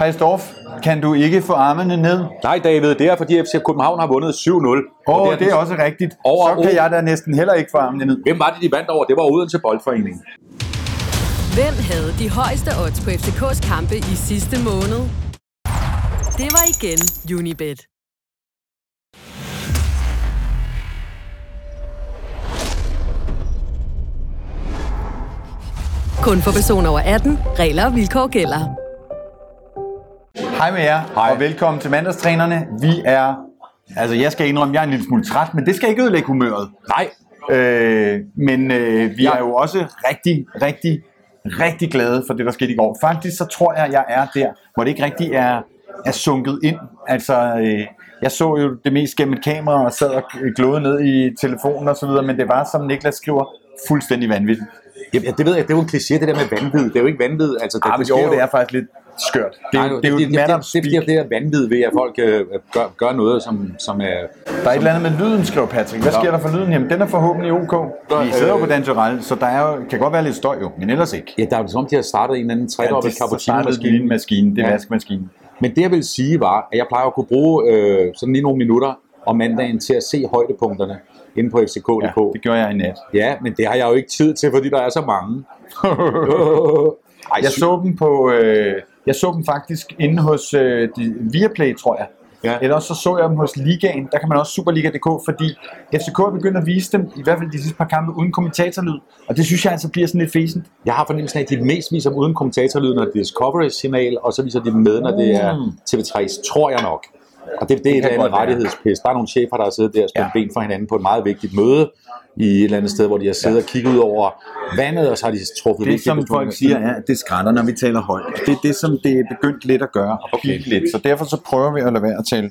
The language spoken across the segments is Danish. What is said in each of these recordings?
Hej Storff, kan du ikke få armene ned? Nej, David, det er fordi FC København har vundet 7-0. Åh, Og oh, det er også rigtigt. Over Så kan jeg da næsten heller ikke få armene ned. Hvem var det, de vandt over? Det var Odense Boldforening. Hvem havde de højeste odds på FCK's kampe i sidste måned? Det var igen Unibet. Kun for personer over 18. Regler og vilkår gælder. Hej med jer, Hej. og velkommen til mandagstrænerne. Vi er, altså jeg skal indrømme, jeg er en lille smule træt, men det skal ikke ødelægge humøret. Nej, Øh, men øh, vi Ja. er jo også rigtig, rigtig, rigtig glade for det, der skete i går. Faktisk så tror jeg, jeg er der, hvor det ikke rigtig er, er sunket ind. Altså, øh, jeg så jo det mest gennem et kamera og sad og glåede ned i telefonen og så videre, men det var, som Niklas skriver, fuldstændig vanvittigt. Ja, det ved jeg, det er jo en kliché, det der med vanvid. Det er jo ikke vanvid. Altså, det, Ah, sker jo, det er faktisk lidt skørt. Det, Nej, det det, et det, det, det, speak. det, det er vanvid ved, at folk øh, gør, gør noget, som, som er... Der er et eller andet med lyden, skriver Patrick. Hvad sker der for lyden? Jamen, den er forhåbentlig ok. Vi sidder jo øh, på Dan Tyrell, så der er jo, kan godt være lidt støj jo, men ellers ikke. Ja, der er jo som om, de har startet en eller anden tredobbelt Ja, det cappuccino-maskine. maskine, det er Ja. vaskemaskinen. Men det jeg vil sige var, at jeg plejer at kunne bruge øh, sådan lige nogle minutter om mandagen til at se højdepunkterne inde på Ja, fck.dk. det gjorde jeg i nat. Ja, men det har jeg jo ikke tid til, fordi der er så mange. Ej, Jeg så dem på, øh, jeg så dem faktisk inde hos øh, de, Viaplay, tror jeg. Ja. Ellers så så jeg dem hos Ligaen. Der kan man også Superliga.dk, fordi FCK er begyndt at vise dem, i hvert fald de sidste par kampe, uden kommentatorlyd. Og det synes jeg altså bliver sådan lidt fæsent. Jeg har fornemmelsen af, at de mest viser dem uden kommentatorlyd, når det er Discovery-signal, og så viser de dem med, når det er Mm. TV3, tror jeg nok. Og det, det er et eller andet rettighedspis. Der er nogle chefer, der har siddet der og spændt Ja. ben for hinanden på et meget vigtigt møde i et eller andet sted, hvor de har siddet og kigget ud over vandet, og så har de truffet Det, som folk siger, er, at det skrætter, når vi taler højt. Det er det, som det er begyndt lidt at gøre, og Okay. okay. lidt. Så derfor så prøver vi at lade være at tale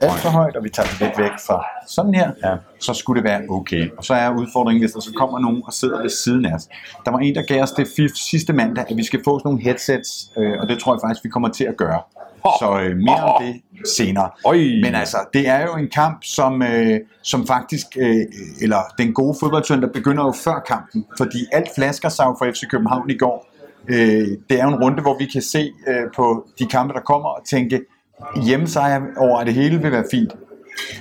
alt for højt, og vi tager det lidt væk fra sådan her, ja. så skulle det være okay. Og så er udfordringen, hvis der så kommer nogen og sidder ved siden af os. Der var en, der gav os det fif sidste mandag, at vi skal få sådan nogle headsets, øh, og det tror jeg faktisk, vi kommer til at gøre. Så øh, mere om det senere. Øj. Men altså, det er jo en kamp, som, øh, som faktisk, øh, eller den gode fodboldsøndag begynder jo før kampen, fordi alt flasker sig jo for FC København i går. Øh, det er jo en runde, hvor vi kan se øh, på de kampe, der kommer, og tænke, hjemmesejr over det hele vil være fint.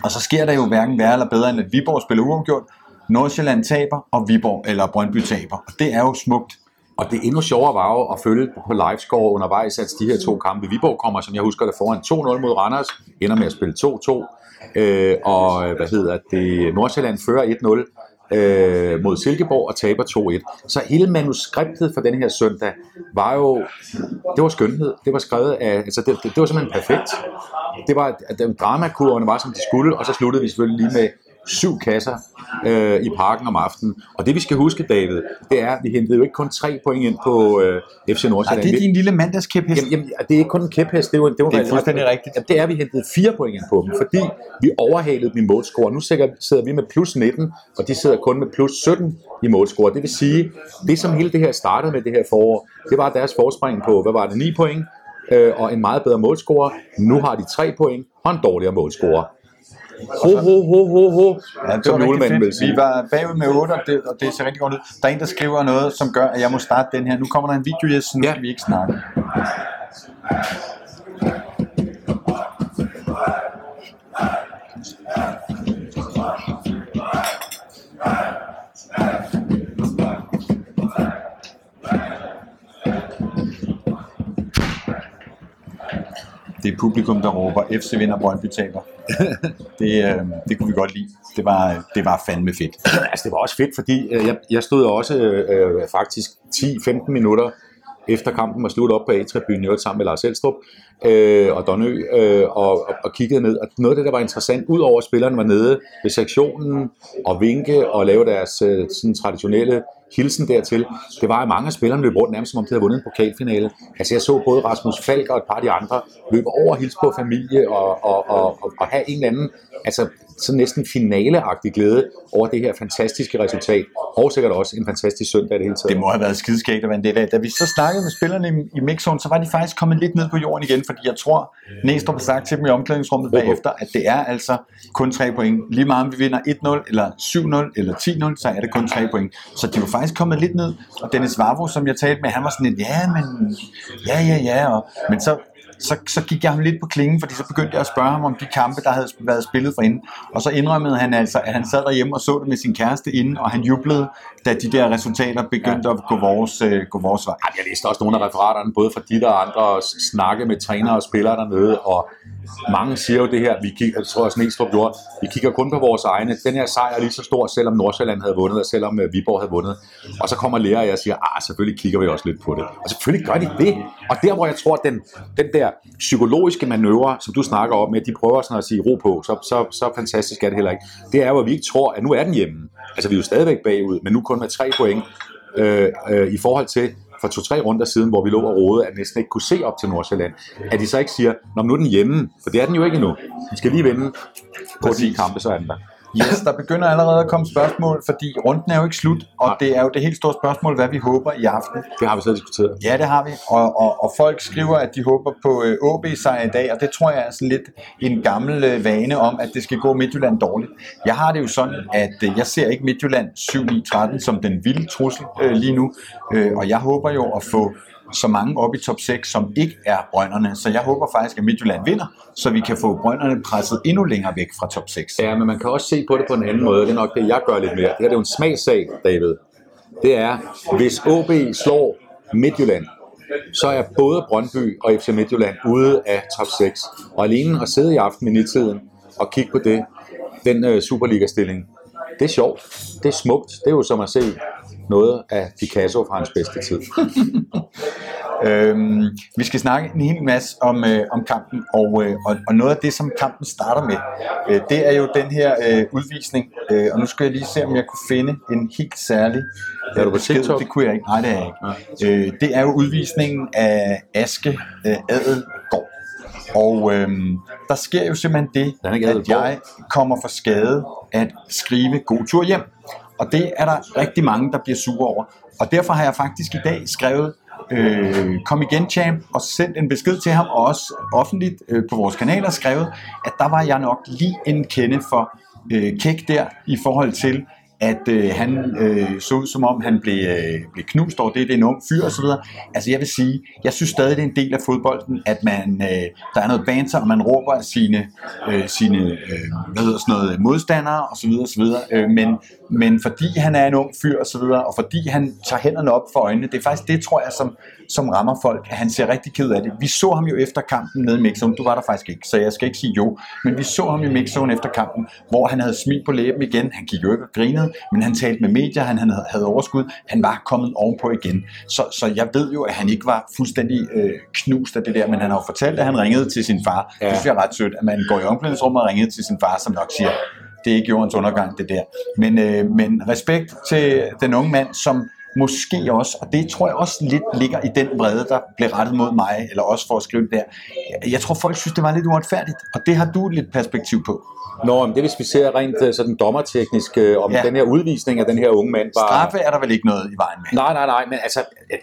Og så sker der jo hverken værre eller bedre, end at Viborg spiller uafgjort, Nordsjælland taber, og Viborg eller Brøndby taber. Og det er jo smukt. Og det endnu sjovere var jo at følge på livescore undervejs, at de her to kampe, Viborg kommer, som jeg husker det, foran 2-0 mod Randers, ender med at spille 2-2, øh, og hvad hedder det, Nordsjælland fører 1-0 øh, mod Silkeborg og taber 2-1. Så hele manuskriptet for den her søndag var jo, det var skønhed. Det var skrevet af, altså det, det, det var simpelthen perfekt. Det var, at dramakurverne var, som de skulle, og så sluttede vi selvfølgelig lige med syv kasser øh, i parken om aftenen. Og det vi skal huske, David, det er, at vi hentede jo ikke kun tre point ind på øh, FC Nordsjælland. det er din lille mandagskæphest. Jamen, jamen, det er ikke kun en kæphest, det er jo, det er jo Det er fuldstændig rigtigt. Jamen, det er, at vi hentede fire point ind på dem, fordi vi overhalede dem i målscore. Nu sidder, vi med plus 19, og de sidder kun med plus 17 i målscore. Det vil sige, det som hele det her startede med det her forår, det var deres forspring på, hvad var det, 9 point, øh, og en meget bedre målscore. Nu har de 3 point og en dårligere målscore. Ho, ho, ho, ho, ho, Ja, det som julemanden vil sige. Vi var bagud med 8, og det, og det ser rigtig godt ud. Der er en, der skriver noget, som gør, at jeg må starte den her. Nu kommer der en video, yes, så nu Ja. skal vi ikke snakke. Det er publikum, der råber, FC vinder, Brøndby taber. det, øh, det kunne vi godt lide. Det var, det var fandme fedt. altså, det var også fedt, fordi øh, jeg, jeg stod også øh, faktisk 10-15 minutter efter kampen var slut op på A-tribunen, øvrigt sammen med Lars Elstrup øh, og Donø, øh, og, og, og kiggede ned. Og noget af det, der var interessant, udover at spillerne var nede ved sektionen og vinke og lave deres øh, sådan traditionelle hilsen dertil, det var, at mange af spillerne løb rundt nærmest, som om de havde vundet en pokalfinale. Altså jeg så både Rasmus Falk og et par af de andre løbe over og hilse på familie og, og, og, og, og have en eller anden, altså sådan næsten finaleagtig glæde over det her fantastiske resultat, og sikkert også en fantastisk søndag det hele taget. Det må have været skideskægt at være en del af. Da vi så snakkede med spillerne i, i mixzone, så var de faktisk kommet lidt ned på jorden igen, fordi jeg tror, Næstrup har sagt til dem i omklædningsrummet bagefter, at det er altså kun 3 point. Lige meget om vi vinder 1-0, eller 7-0, eller 10-0, så er det kun 3 point. Så de var faktisk kommet lidt ned. Og Dennis Vavro, som jeg talte med, han var sådan lidt, ja, men, ja, ja, ja. Og, men så så, så gik jeg ham lidt på klingen, fordi så begyndte jeg at spørge ham om de kampe, der havde været spillet for inden. Og så indrømmede han altså, at han sad derhjemme og så det med sin kæreste inden, og han jublede, da de der resultater begyndte at gå vores, øh, gå vores vej. Jamen, jeg læste også nogle af referaterne, både fra de der og andre, og snakke med trænere og spillere dernede, og mange siger jo det her, vi kigger, jeg tror også Næstrup gjorde, vi kigger kun på vores egne. Den her sejr er lige så stor, selvom Nordsjælland havde vundet, og selvom øh, Viborg havde vundet. Og så kommer lærer og jeg siger, ah, selvfølgelig kigger vi også lidt på det. Og selvfølgelig gør de det. Og der, hvor jeg tror, den, den der psykologiske manøvre, som du snakker om, med at de prøver sådan at sige ro på, så, så, så fantastisk er det heller ikke. Det er jo, at vi ikke tror, at nu er den hjemme. Altså, vi er jo stadigvæk bagud, men nu kun med tre point øh, øh, i forhold til for to-tre runder siden, hvor vi lå og rode, at næsten ikke kunne se op til Nordsjælland, at de så ikke siger, Nå, nu er den hjemme, for det er den jo ikke endnu. Vi skal lige vinde på de kampe, så er den der. Yes, der begynder allerede at komme spørgsmål, fordi runden er jo ikke slut, og Nej. det er jo det helt store spørgsmål, hvad vi håber i aften. Det har vi så diskuteret. Ja, det har vi, og, og, og folk skriver, at de håber på øh, OB-sejr i dag, og det tror jeg er sådan lidt en gammel øh, vane om, at det skal gå Midtjylland dårligt. Jeg har det jo sådan, at øh, jeg ser ikke Midtjylland 7-9-13 som den vilde trussel øh, lige nu, øh, og jeg håber jo at få så mange op i top 6, som ikke er brønderne. Så jeg håber faktisk, at Midtjylland vinder, så vi kan få brønderne presset endnu længere væk fra top 6. Ja, men man kan også se på det på en anden måde. Det er nok det, jeg gør lidt mere. Det her det er jo en smagsag, David. Det er, hvis OB slår Midtjylland, så er både Brøndby og FC Midtjylland ude af top 6. Og alene at sidde i aften i tiden og kigge på det, den øh, Superliga-stilling, det er sjovt. Det er smukt. Det er jo som at se noget af Picasso fra hans bedste tid. øhm, vi skal snakke en hel masse om, øh, om kampen, og, øh, og, og noget af det, som kampen starter med, øh, det er jo den her øh, udvisning. Øh, og nu skal jeg lige se, om jeg kunne finde en helt særlig er du på TikTok? Det kunne jeg ikke. Nej, det er jeg ikke. Øh, det er jo udvisningen af Aske øh, Adelgaard. Og øhm, der sker jo simpelthen det, at jeg kommer for skade at skrive god tur hjem. Og det er der rigtig mange, der bliver sure over. Og derfor har jeg faktisk i dag skrevet øh, kom igen champ, og sendt en besked til ham, og også offentligt øh, på vores kanaler skrevet, at der var jeg nok lige en kende for øh, kæk der, i forhold til, at øh, han øh, så ud som om, han blev, øh, blev knust over det, det er en ung fyr osv. Altså jeg vil sige, jeg synes stadig, det er en del af fodbolden, at man, øh, der er noget banter, og man råber af sine, øh, sine øh, hvad hedder sådan noget, modstandere osv. osv. Øh, men, men fordi han er en ung fyr osv., og, og fordi han tager hænderne op for øjnene, det er faktisk det, tror jeg, som, som rammer folk, at han ser rigtig ked af det. Vi så ham jo efter kampen nede i mixzone, du var der faktisk ikke, så jeg skal ikke sige jo, men vi så ham i mixzone efter kampen, hvor han havde smil på læben igen, han gik jo ikke og grinede, men han talte med medier, han havde overskud, han var kommet ovenpå igen. Så, så jeg ved jo, at han ikke var fuldstændig øh, knust af det der, men han har jo fortalt, at han ringede til sin far. Ja. Det synes jeg er ret sødt, at man går i omklædningsrummet og ringede til sin far, som nok siger, det er ikke jordens undergang, det der. Men, øh, men respekt til den unge mand, som måske også, og det tror jeg også lidt ligger i den vrede, der blev rettet mod mig, eller også for at skrive det der. Jeg tror, folk synes, det var lidt uretfærdigt, og det har du lidt perspektiv på. Nå, men det hvis vi ser rent øh, sådan dommerteknisk, øh, om ja. den her udvisning af den her unge mand var... Straffe er der vel ikke noget i vejen med? Nej, nej, nej, men altså, jeg,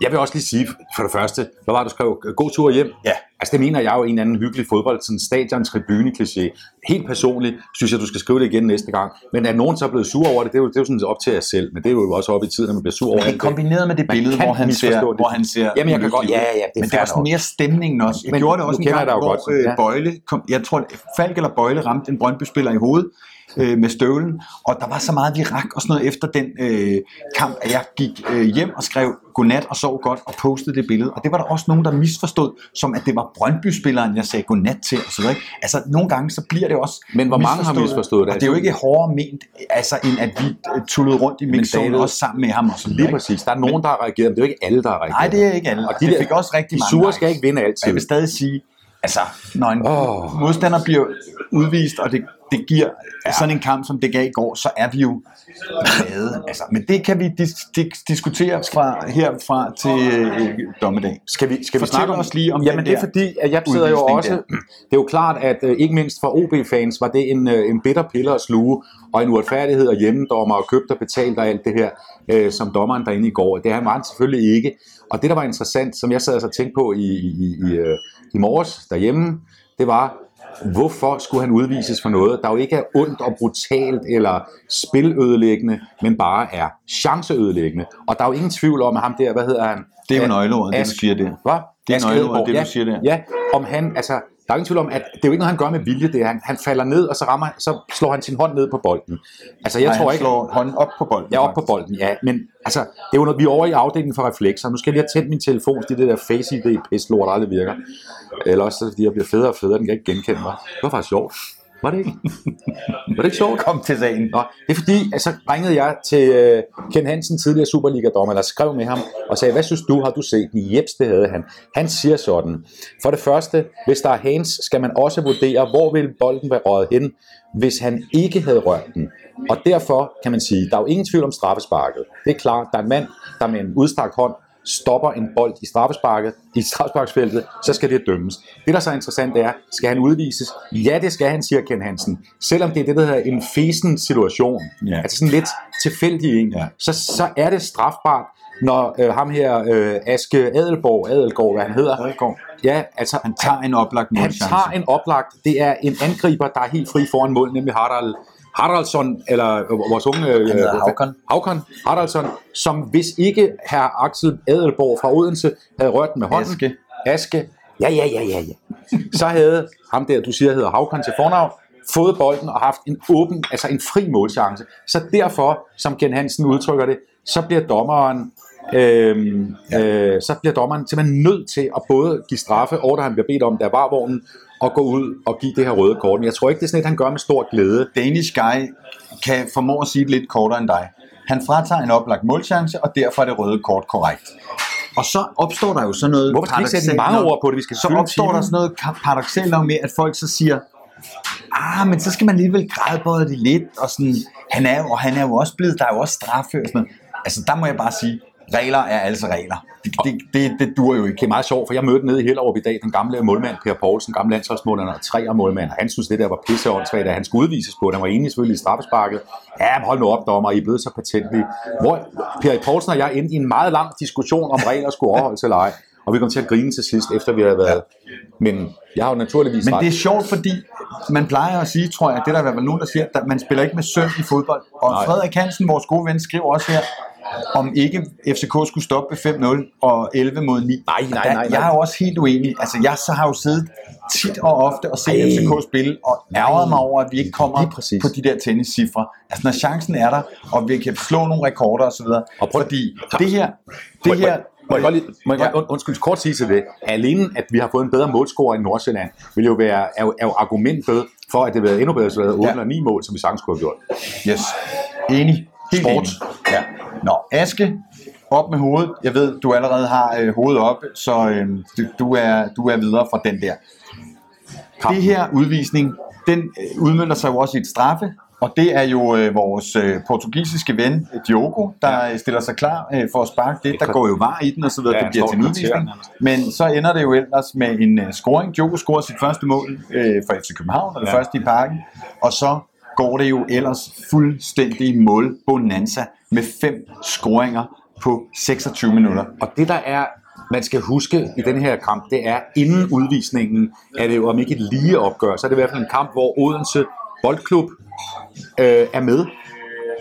jeg vil også lige sige, for det første, hvad var det, du skrev? God tur hjem? Ja. Altså det mener jeg jo en eller anden hyggelig fodbold, sådan stadion tribune kliché. Helt personligt synes jeg, du skal skrive det igen næste gang. Men at nogen så er blevet sur over det, det er jo, det er jo sådan op til jer selv. Men det er jo også op i tiden, at man bliver sur over det. kombineret med det billede, hvor han, ser, det. hvor han ser... Jamen jeg kan godt, ja, ja, det er Men det er også mere stemningen også. Jeg men, gjorde det også en gang, hvor godt, ja. Bøjle, kom, jeg tror, Falk eller Bøjle ramte en Brøndby-spiller i hovedet, øh, med støvlen, og der var så meget virak og sådan noget efter den øh, kamp, at jeg gik øh, hjem og skrev godnat og sov godt og postede det billede. Og det var der også nogen, der misforstod, som at det var Brøndby-spilleren, jeg sagde godnat til og så videre. Altså nogle gange så bliver det også Men hvor mange har misforstået det? Og det er jo ikke hårdere ment, altså end at vi øh, tullede rundt i mixzonen også sammen med ham og sådan Lige præcis. Der er nogen, der har reageret, men det er jo ikke alle, der har reageret. Nej, det er ikke alle. Og de det fik også rigtig de mange. De sure skal ikke vinde altid. Jeg vil stadig sige, altså, når en oh. modstander bliver udvist, og det det giver ja. sådan en kamp, som det gav i går, så er vi jo glade. Altså, men det kan vi dis- dis- diskutere fra herfra til øh, dommedag. Skal vi, skal vi snakke os lige om Jamen det er fordi, at jeg sidder jo også... Der. Det er jo klart, at uh, ikke mindst for OB-fans var det en, uh, en bitter piller at sluge, og en uretfærdighed og hjemmedommer og købt og betalt og alt det her, uh, som dommeren derinde i går. Det har han selvfølgelig ikke. Og det, der var interessant, som jeg sad og tænkte på i, i, i, uh, i morges derhjemme, det var, Hvorfor skulle han udvises for noget, der jo ikke er ondt og brutalt eller spilødelæggende, men bare er chanceødelæggende? Og der er jo ingen tvivl om, at ham der, hvad hedder han? Det er jo nøgleordet, det du siger det. Hvad? Det er nøgleordet, det, du siger der. Ja, om han, altså, der er ingen tvivl om, at det er jo ikke noget, han gør med vilje, det er, han, han falder ned, og så, rammer, så slår han sin hånd ned på bolden. Altså, jeg Nej, tror han ikke, slår hånden op på bolden. Ja, op på bolden, ja. Men altså, det er jo noget, vi er over i afdelingen for reflekser. Nu skal jeg lige have tændt min telefon, fordi det der face ID pis lort aldrig virker. Eller også, fordi jeg bliver federe og federe, den kan ikke genkende mig. Det var faktisk sjovt. Var det ikke? Var det ikke sjovt? Kom til sagen. Nå, det er fordi, altså ringede jeg til uh, Ken Hansen, tidligere Superliga-dommer, eller skrev med ham og sagde, hvad synes du, har du set den? Jeps, det havde han. Han siger sådan, for det første, hvis der er hands, skal man også vurdere, hvor vil bolden være røget hen, hvis han ikke havde rørt den. Og derfor kan man sige, der er jo ingen tvivl om straffesparket. Det er klart, der er en mand, der med en udstrakt hånd stopper en bold i straffesparket, i straffesparksfeltet, så skal det dømmes. Det, der så er interessant, er, skal han udvises? Ja, det skal han, siger Ken Hansen. Selvom det er det, der hedder en fesen situation, Ja. altså sådan lidt tilfældig en, Ja. så, så er det strafbart, når øh, ham her, øh, Aske Adelborg, Adelgaard, hvad han hedder, Adelgaard. ja, altså, Han tager en oplagt han målchance. tager en oplagt, det er en angriber, der er helt fri foran mål, nemlig Harald, Haraldsson, eller øh, vores unge... Øh, hedder øh. Haukan Haraldsson, som hvis ikke herr Axel Adelborg fra Odense havde rørt den med hånden. Aske. Aske. Ja, ja, ja, ja, ja. Så havde ham der, du siger, hedder Haukan til fornavn, fået bolden og haft en åben, altså en fri målchance. Så derfor, som Ken Hansen udtrykker det, så bliver dommeren Øhm, øh, så bliver dommeren simpelthen nødt til at både give straffe, og da han bliver bedt om, der var og gå ud og give det her røde kort. Men jeg tror ikke, det er sådan et, han gør med stor glæde. Danish Guy kan formå at sige det lidt kortere end dig. Han fratager en oplagt målchance, og derfor er det røde kort korrekt. Og så opstår der jo sådan noget Hvorfor skal vi ikke sætte mange ord på det? Vi skal Så opstår der sådan noget paradoxalt noget med, at folk så siger, ah, men så skal man alligevel grædbøje det lidt, og sådan, han er jo, og han er jo også blevet, der er jo også straffe og sådan noget. Altså, der må jeg bare sige, regler er altså regler. Det, det, det, det dur jo ikke. Det er meget sjovt, for jeg mødte nede i Hellerup i dag den gamle målmand, Per Poulsen, gamle landsholdsmålmand og tre målmand. Han synes, det der var pisse at han skulle udvises på. Han var enig selvfølgelig i straffesparket. Ja, hold nu op, dommer, I er blevet så patentlige. Hvor Per Poulsen og jeg endte i en meget lang diskussion om regler skulle overholdes eller ej. Og vi kom til at grine til sidst, efter vi havde været. Men jeg har jo naturligvis Men det er sjovt, fordi man plejer at sige, tror jeg, det er der i hvert fald nogen, der siger, at man spiller ikke med søn i fodbold. Og Nej. Frederik Hansen, vores gode ven, skriver også her, om ikke FCK skulle stoppe ved 5-0 og 11 mod 9. Nej, nej, nej, nej. Jeg er jo også helt uenig. Altså, jeg så har jo siddet tit og ofte og set Ej. FCK spille, og ærget mig over, at vi ikke kommer på de der tenniscifre. Altså, når chancen er der, og vi kan slå nogle rekorder osv. Og prøv- Fordi det her, det her, Må jeg godt lige, må jeg godt, und- undskyld, kort sige til det. Alene, at vi har fået en bedre målscorer i Nordsjælland, vil jo være, er, jo, er jo argumentet for, at det vil være endnu bedre, så det havde 8 Ja. eller 9 mål, som vi sagtens kunne have gjort. Yes. Enig. Helt Sport. enig. Ja. Nå, Aske, op med hovedet. Jeg ved, du allerede har øh, hovedet oppe, så øh, du, du, er, du er videre fra den der. Det her udvisning, den øh, sig jo også i et straffe, og det er jo øh, vores øh, portugisiske ven, Diogo, der ja. stiller sig klar øh, for at sparke det. Der går jo var i den, og så videre, Ja, det bliver til udvisning. Men så ender det jo ellers med en øh, scoring. Diogo scorer sit første mål øh, for FC København, og det ja. første i parken. Og så går det jo ellers fuldstændig mål bonanza med fem scoringer på 26 minutter. Og det der er, man skal huske i den her kamp, det er, inden udvisningen, er det jo om ikke et lige opgør, så er det i hvert fald en kamp, hvor Odense Boldklub øh, er med,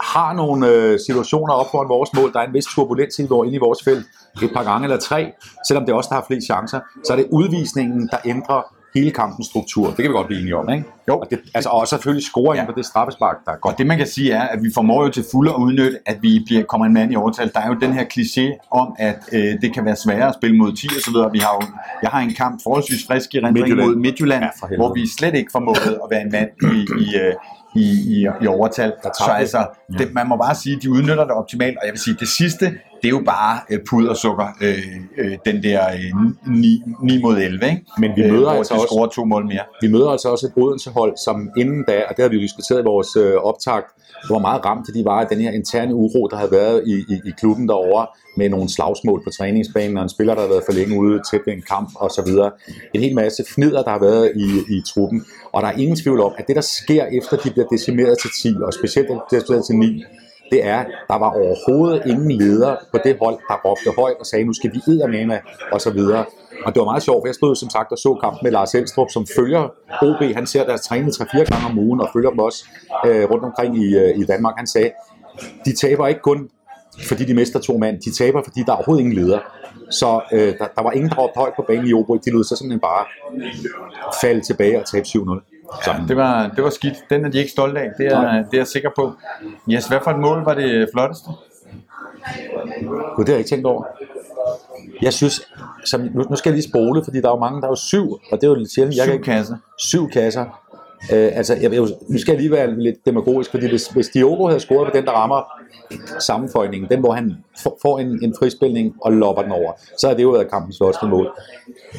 har nogle øh, situationer op foran vores mål, der er en vis turbulens i, hvor inde i vores felt, et par gange eller tre, selvom det er også der har flest chancer, så er det udvisningen, der ændrer hele kampens struktur. Det kan vi godt blive enige om, ikke? Jo. Og, det, altså, og selvfølgelig scoringen ja. På det straffespark, der er godt. Og det man kan sige er, at vi formår jo til fuld at udnytte, at vi bliver, kommer en mand i overtal. Der er jo den her kliché om, at øh, det kan være sværere at spille mod 10 og så videre. Vi har jo, jeg har en kamp forholdsvis frisk i rendring Midtjylland. mod Midtjylland, Ja, hvor vi slet ikke formåede at være en mand i, i, øh, i, i, i overtal. Så altså, det, man må bare sige, at de udnytter det optimalt. Og jeg vil sige, det sidste, det er jo bare øh, pud og sukker, øh, øh, den der øh, 9, 9 mod 11, ikke? Men vi Øh, møder hvor altså også- scorer to mål mere. Vi møder altså også et Odense-hold, som inden da, og det har vi jo diskuteret i vores øh, optakt, hvor meget ramt de var af den her interne uro, der havde været i, i, i klubben derovre, med nogle slagsmål på træningsbanen, og en spiller, der har været for længe ude tæt ved en kamp og så videre. En hel masse fnider, der har været i, i truppen. Og der er ingen tvivl om, at det, der sker efter, de bliver decimeret til 10, og specielt decimeret til 9, det er, der var overhovedet ingen leder på det hold, der råbte højt og sagde, nu skal vi eddermame, og så videre. Og det var meget sjovt, for jeg stod som sagt og så kampen med Lars Elstrup, som følger OB. Han ser deres træning 3-4 gange om ugen, og følger dem også øh, rundt omkring i, øh, i Danmark. Han sagde, de taber ikke kun fordi de mister to mand. De taber, fordi der er overhovedet ingen leder. Så øh, der, der var ingen, der råbte højt på banen i Obo. De lød så simpelthen bare falde tilbage og tabe 7-0. Så, Ja, det var, det var skidt. Den er de ikke stolte af. Det er, det er jeg sikker på. Yes, hvad for et mål var det flotteste? Gud, det har jeg ikke tænkt over. Jeg synes, som, nu, nu skal jeg lige spole, fordi der er jo mange, der er jo syv, og det er jo lidt sjældent. Jeg kan Syv kasser. syv kasser. Øh, altså, jeg, jeg, nu skal jeg lige være lidt demagogisk, fordi hvis, hvis Diogo havde scoret på den, der rammer sammenføjningen, den hvor han får, får en, en frispilning og lopper den over, så har det jo været kampens flotteste mål.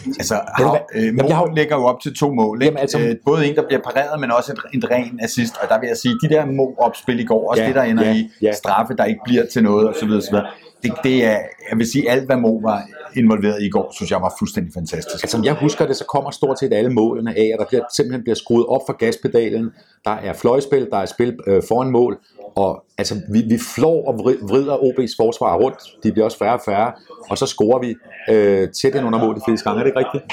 Altså, har, øh, Jamen, jeg har- lægger jo op til to mål. Ikke? Jamen, altså- øh, både en, der bliver pareret, men også et, et ren assist. Og der vil jeg sige, de der mål opspil i går, også Ja, det, der ender ja, i ja. straffe, der ikke bliver til noget, osv. osv. Det, det er, jeg vil sige, alt hvad Mo var involveret i i går, synes jeg var fuldstændig fantastisk. Altså, som jeg husker det, så kommer stort set alle målene af, at der bliver, simpelthen bliver skruet op for gaspedalen. Der er fløjspil, der er spil øh, foran mål, og altså, vi, vi flår og vrider OB's forsvar rundt. De bliver også færre og færre, og så scorer vi øh, tæt ind under mål de fleste gange. Er det ikke rigtigt?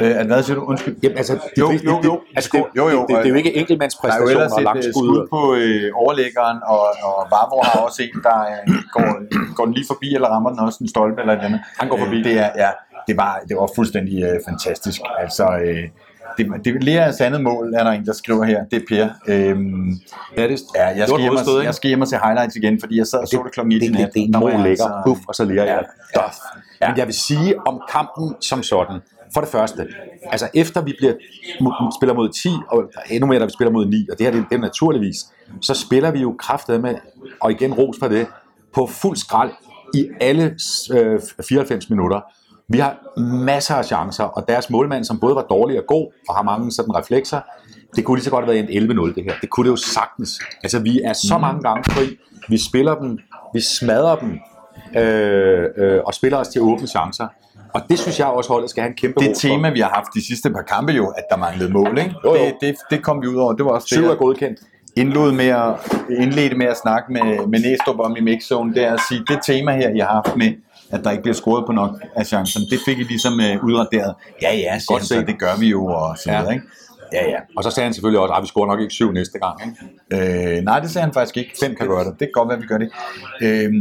Øh, at hvad siger du? Undskyld. Jamen, altså, de Jo, jo, det- jo. Altså, det, Jo, jo, det, det, det, er jo ikke er enkeltmandspræstationer og et øh, langskud. skud på øh, overlæggeren, og, og Vavro har også en, der er, går, går den lige forbi, eller rammer den også en stolpe eller et andet. Han går forbi. Øh, det, er, ja, det, var, det var fuldstændig øh, fantastisk. Altså, øh, det, det lærer af sandet mål, er der en, der skriver her. Det er Per. Øhm, Ja, det, ja, jeg, det skal et hjem og, jeg skal hjem og se highlights igen, fordi jeg sad og så det klokken 9 det, det, det er en mål lækker. altså- Puff, og så lærer jeg. Ja. Dof. Men jeg vil sige om kampen som sådan. For det første, altså efter vi bliver, spiller mod 10, og endnu mere, da vi spiller mod 9, og det her det, det er naturligvis, så spiller vi jo kraftet med, og igen ros for det, på fuld skrald i alle øh, 94 minutter. Vi har masser af chancer, og deres målmand, som både var dårlig og god, og har mange sådan reflekser, det kunne lige så godt have været en 11-0 det her. Det kunne det jo sagtens. Altså vi er så mange gange fri, vi spiller dem, vi smadrer dem, øh, øh, og spiller os til åbne chancer. Og det synes jeg også, holdet skal have en kæmpe det tema, vi har haft de sidste par kampe jo, at der manglede mål, ikke? Jo, jo. Det, det, det kom vi ud over. Det var også det, Syv jeg- er godkendt. indlod med at, indledte med at snakke med, med Næstrup om i mixzone, det er at sige, det tema her, I har haft med, at der ikke bliver scoret på nok af chancerne, det fik I ligesom uh, udraderet. Ja, ja, Godt set. så det gør vi jo, og så Ja. videre, ikke? Ja, ja. Og så sagde han selvfølgelig også, at vi scorer nok ikke syv næste gang. Ikke? Øh, nej, det sagde han faktisk ikke. Fem kan gøre det. Det kan godt være, vi gør det. Øh,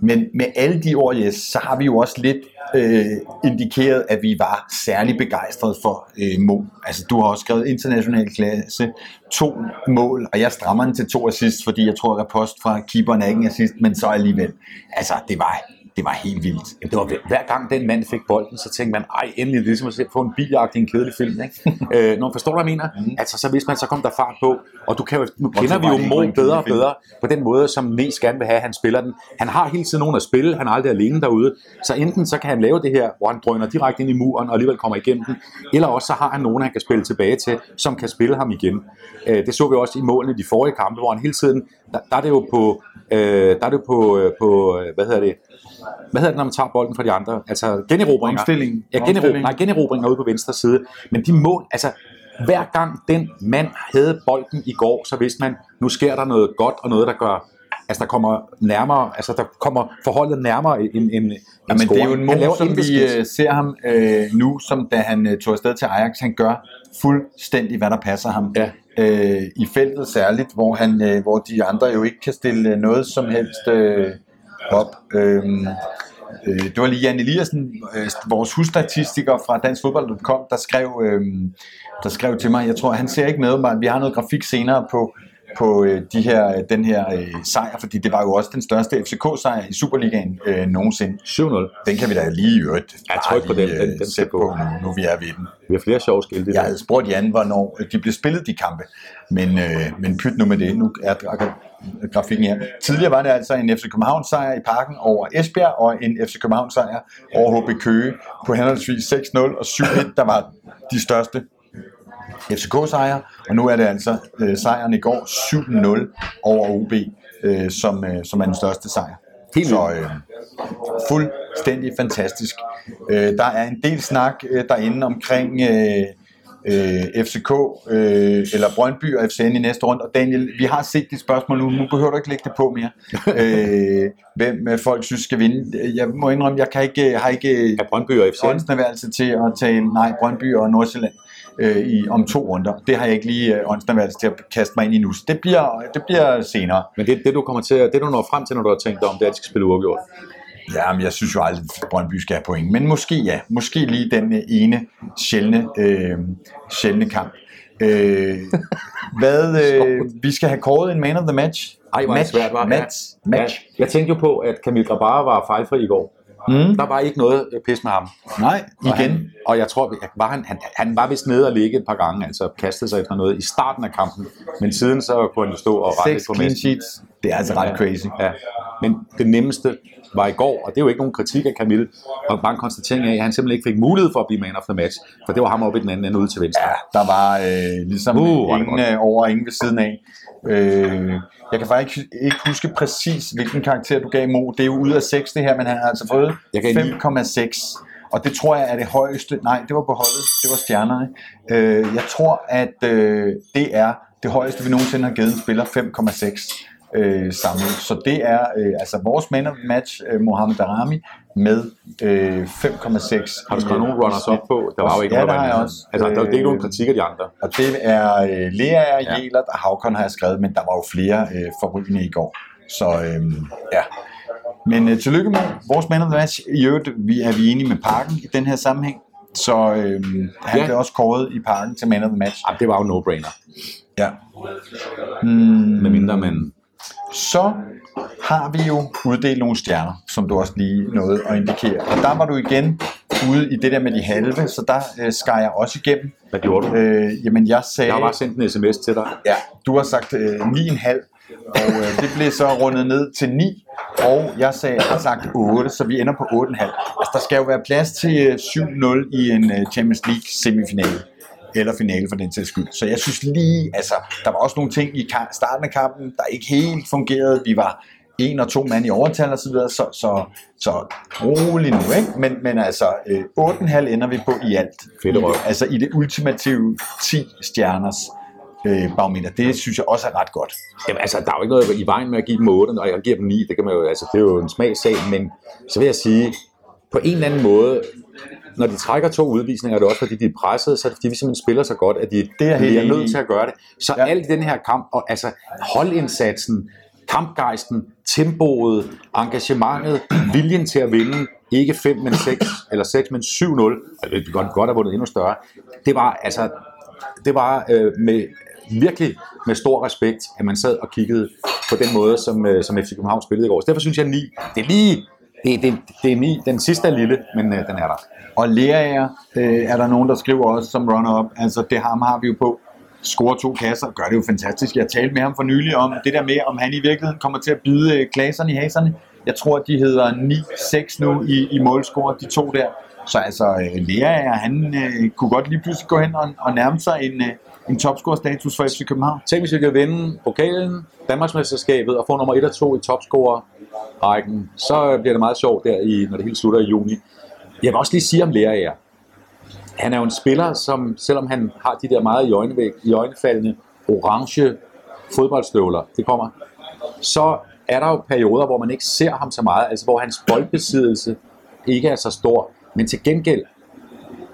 men med alle de ord, yes, så har vi jo også lidt øh, indikeret, at vi var særlig begejstrede for øh, mål. Altså, du har også skrevet international klasse, to mål, og jeg strammer den til to assist, fordi jeg tror, at post fra keeperen er ikke en assist, men så alligevel. Altså, det var, det var helt vildt. Jamen, det var hver- gang den mand fik bolden, så tænkte man, ej, endelig, ligesom at få en biljagt i en kedelig film. Ikke? øh, når man forstår, hvad jeg mener? Mm. Altså, så hvis man så kom der fart på, og du kan jo, nu kender vi jo Mo bedre og bedre, på den måde, som Nes gerne vil have, at han spiller den. Han har hele tiden nogen at spille, han er aldrig alene derude, så enten så kan han lave det her, hvor han drøner direkte ind i muren og alligevel kommer igennem den, eller også så har han nogen, han kan spille tilbage til, som kan spille ham igen. Øh, det så vi også i målene i de forrige kampe, hvor han hele tiden, der, der er det jo på, øh, der er det på, øh, på, øh, hvad hedder det, hvad hedder det, når man tager bolden fra de andre? Altså generobringer. Omstilling. Ja, generobring, Omstilling. nej, generobringer ude på venstre side. Men de mål, altså hver gang den mand havde bolden i går, så vidste man, nu sker der noget godt og noget, der gør, altså der kommer nærmere, altså der kommer forholdet nærmere en, en, en Ja, men det er jo en mål, som vi øh, ser ham øh, nu, som da han øh, tog afsted til Ajax. Han gør fuldstændig, hvad der passer ham. Ja. Øh, I feltet særligt, hvor, han, øh, hvor de andre jo ikke kan stille øh, noget som helst øh, op. Øh, øh, det var lige Jan Eliassen, øh, vores husstatistiker fra danskfodbold.com, der skrev, øh, der skrev til mig, jeg tror, han ser ikke med, men vi har noget grafik senere på, på øh, de her, den her øh, sejr, fordi det var jo også den største FCK-sejr i Superligaen øh, nogensinde. 7-0. Den kan vi da lige i øvrigt Ja, tryk på den. Den- øh, den skal sætte på nu, nu vi er ved den. Vi har flere sjove skilte. Jeg havde spurgt Jan, hvornår de blev spillet, de kampe. Men, øh, men pyt nu med det. Nu er grafikken her. Tidligere var det altså en FC København sejr i parken over Esbjerg, og en FC København sejr over HB Køge på henholdsvis 6-0 og 7-1, der var de største FCK-sejre. Og nu er det altså øh, sejren i går 7-0 over OB, øh, som, øh, som er den største sejr. Helt Så øh, fuldstændig fantastisk. Øh, der er en del snak øh, derinde omkring øh, øh, FCK øh, eller Brøndby og FCN i næste runde. Og Daniel, vi har set dit spørgsmål nu. Nu behøver du ikke lægge det på mere. øh, hvem folk synes skal vinde. Jeg må indrømme, jeg kan ikke, har ikke Ja, Brøndby og FCN. til at tale nej, Brøndby og Nordsjælland. øh, i, om to runder. Det har jeg ikke lige øh, åndsnærværelse til at kaste mig ind i nu. Så det bliver, det bliver senere. Men det, det, du kommer til, det du når frem til, når du har tænkt dig om, det er, at de skal spille uafgjort. Ja, men jeg synes jo aldrig, at Brøndby skal have point. Men måske ja. Måske lige den øh, ene sjældne, øh, sjældne kamp. Øh, hvad, øh, vi skal have kåret en man of the match. Ej, det match, svært, var match, match. Ja, jeg tænkte jo på, at Camille Grabara var fejlfri i går. Mm. Der var ikke noget øh, pis med ham. Nej, Og, igen. han, og jeg tror, var han, han, han var vist nede og ligge et par gange, altså kastede sig efter noget i starten af kampen, men siden så kunne han jo stå og rette på clean sheets. Det er altså ret crazy. Ja. Men det nemmeste var i går, og det er jo ikke nogen kritik af Camille, og bare en konstatering af, at han simpelthen ikke fik mulighed for at blive man of the match, for det var ham oppe i den anden ende ude til venstre. Ja, der var øh, ligesom Uh, ingen øh, over og ingen ved siden af. Øh, jeg kan faktisk ikke, ikke huske præcis, hvilken karakter du gav Mo. Det er jo ud af 6 det her, men han har altså fået Jeg gav ni. 5,6. Og det tror jeg er det højeste. Nej, det var på holdet. Det var stjernerne. Øh, jeg tror, at øh, det er det højeste, vi nogensinde har givet en spiller. 5,6 øh, samlet. Så det er øh, altså vores man of match, øh, Mohamed Darami, med øh, 5,6. Har du skrevet nogle runners op på? Der var jo ikke Ja, noget, der også. Altså, der, det er ikke nogen Øh, kritik af de andre. og det er øh, Lea, Ja. ja. Jelert og Havkon har jeg skrevet, men der var jo flere øh, forrygende i går. Så øh, ja. Men øh, tillykke med vores man of the match. I øvrigt vi er vi enige med Parken i den her sammenhæng. Så øh, han Ja. blev også kåret i Parken til man of the match. Jamen, det var jo no-brainer. Ja. Medmindre man... Så har vi jo uddelt nogle stjerner, som du også lige nåede at indikere. Og der var du igen ude i det der med de halve, så der øh, skar jeg også igennem. Hvad gjorde du? Øh, jamen jeg sagde... Jeg har bare sendt en sms til dig. Ja, du har sagt øh, 9,5, og øh, det blev så rundet ned til 9, og jeg sagde, jeg har sagt 8, så vi ender på 8,5. Altså, der skal jo være plads til øh, 7-0 i en øh, Champions League semifinale, eller finale for den sags skyld. Så jeg synes lige, altså, der var også nogle ting i starten af kampen, der ikke helt fungerede. Vi var en og to mand i overtal og så videre, så, så, så rolig nu, ikke? Men, men altså, øh, 8,5 ender vi på i alt. Fedt. I, altså i det ultimative 10 stjerners øh, barometer. Det synes jeg også er ret godt. Jamen, altså, der er jo ikke noget i vejen med at give dem 8, og jeg giver dem 9. Det, kan man jo, altså, det er jo en smagssag, men så vil jeg sige, på en eller anden måde, når de trækker to udvisninger, er det også fordi, de er presset, så er det fordi, vi simpelthen spiller så godt, at de Det er bliver enig nødt til at gøre det. Så Ja. alt i den her kamp, og altså holdindsatsen, kampgejsten, tempoet, engagementet, viljen til at vinde, ikke 5, men 6, eller 6, men 7-0, altså, det kan godt, godt have vundet endnu større, det var altså, det var øh, med virkelig med stor respekt, at man sad og kiggede på den måde, som, øh, som FC København spillede i går. Så derfor synes jeg 9, det er lige, det, det, det er ni. den sidste er lille, men øh, den er der. Og Lerager øh, er der nogen, der skriver også som runner-up. Altså det ham har vi jo på. Scorer to kasser, gør det jo fantastisk. Jeg talte med ham for nylig om det der med, om han i virkeligheden kommer til at bide øh, i haserne. Jeg tror, de hedder 9-6 nu i, i målscore, de to der. Så altså, øh, Lerager, han øh, kunne godt lige pludselig gå hen og, og nærme sig en, øh, en topscore-status for FC København. Tænk, hvis vi kan vinde pokalen, Danmarksmesterskabet og få nummer 1 og 2 i rækken, så bliver det meget sjovt der, i, når det hele slutter i juni. Jeg vil også lige sige om Lerager. Han er jo en spiller, som selvom han har de der meget i, øjnevæg, i øjnefaldende orange fodboldstøvler, det kommer, så er der jo perioder, hvor man ikke ser ham så meget, altså hvor hans boldbesiddelse ikke er så stor, men til gengæld,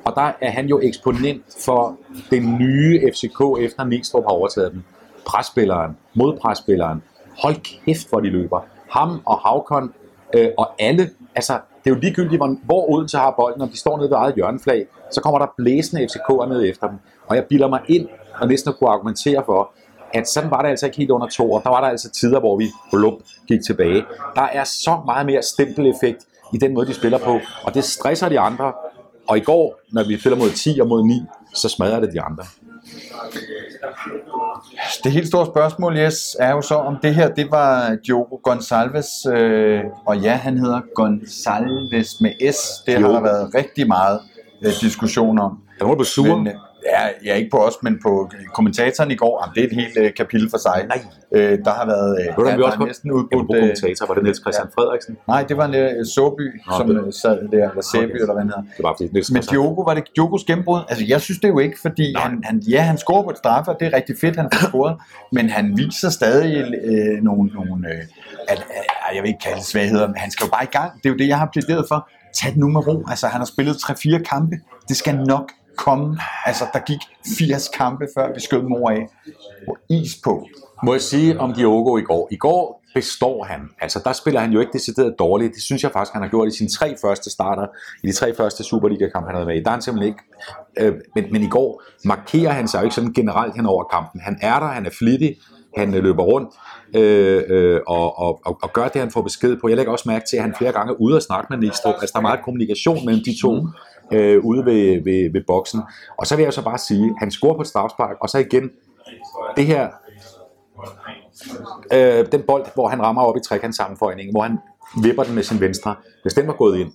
og der er han jo eksponent for den nye FCK, efter Næstrup har overtaget den. Presspilleren, modpresspilleren. Hold kæft, hvor de løber. Ham og Havkon øh, og alle, altså det er jo ligegyldigt, hvor, hvor Odense har bolden, om de står nede ved eget hjørneflag, så kommer der blæsende FCK'er ned efter dem. Og jeg bilder mig ind og næsten kunne argumentere for, at sådan var det altså ikke helt under to år. Der var der altså tider, hvor vi blup, gik tilbage. Der er så meget mere stempeleffekt i den måde, de spiller på, og det stresser de andre. Og i går, når vi spiller mod 10 og mod 9, så smadrer det de andre. Det helt store spørgsmål, yes, er jo så, om det her, det var Diogo Gonçalves, øh, og ja, han hedder Gonçalves med S. Det har Jo. der været rigtig meget øh, diskussion om. Der var du sur. Men, øh, ja, ja, ikke på os, men på kommentatoren i går, jamen, det er et helt øh, kapitel for sig. Nej. Øh, der har været, øh, du, der, vi også er næsten udbudt... bruger Øh, kommentator, var det Niels Christian Frederiksen? nej, det var en øh, Såby, Nå, som det- øh, sad der, eller Sæby, Okay. eller hvad han hedder. Det var fordi Niels Men Diogo, var det Diogos gennembrud? Altså, jeg synes det jo ikke, fordi Nej. han, han, ja, han scorer på et straffe, og det er rigtig fedt, han får scoret, men han viser stadig øh, nogle, nogle øh, at, at, jeg vil ikke kalde det svagheder, men han skal jo bare i gang. Det er jo det, jeg har plæderet for. Tag det nu med ro. Altså, han har spillet 3-4 kampe. Det skal nok komme. Altså, der gik 80 kampe, før vi skød mor af. Og is på. Må jeg sige om Diogo i går? I går består han. Altså, der spiller han jo ikke decideret dårligt. Det synes jeg faktisk, han har gjort i sine tre første starter, i de tre første Superliga-kampe, han har været med i. Der er han simpelthen ikke. Øh, men, men i går markerer han sig jo ikke sådan generelt hen over kampen. Han er der, han er flittig, han øh, løber rundt øh, øh, og, og, og, og gør det, han får besked på. Jeg lægger også mærke til, at han flere gange er ude og snakke med Næstrup. Altså, der er meget kommunikation mellem de to øh, ude ved, ved, ved boksen. Og så vil jeg så bare sige, han scorer på et strafspark, og så igen, det her øh, den bold, hvor han rammer op i trekantssammenføjningen, hvor han vipper den med sin venstre. Hvis den var gået ind,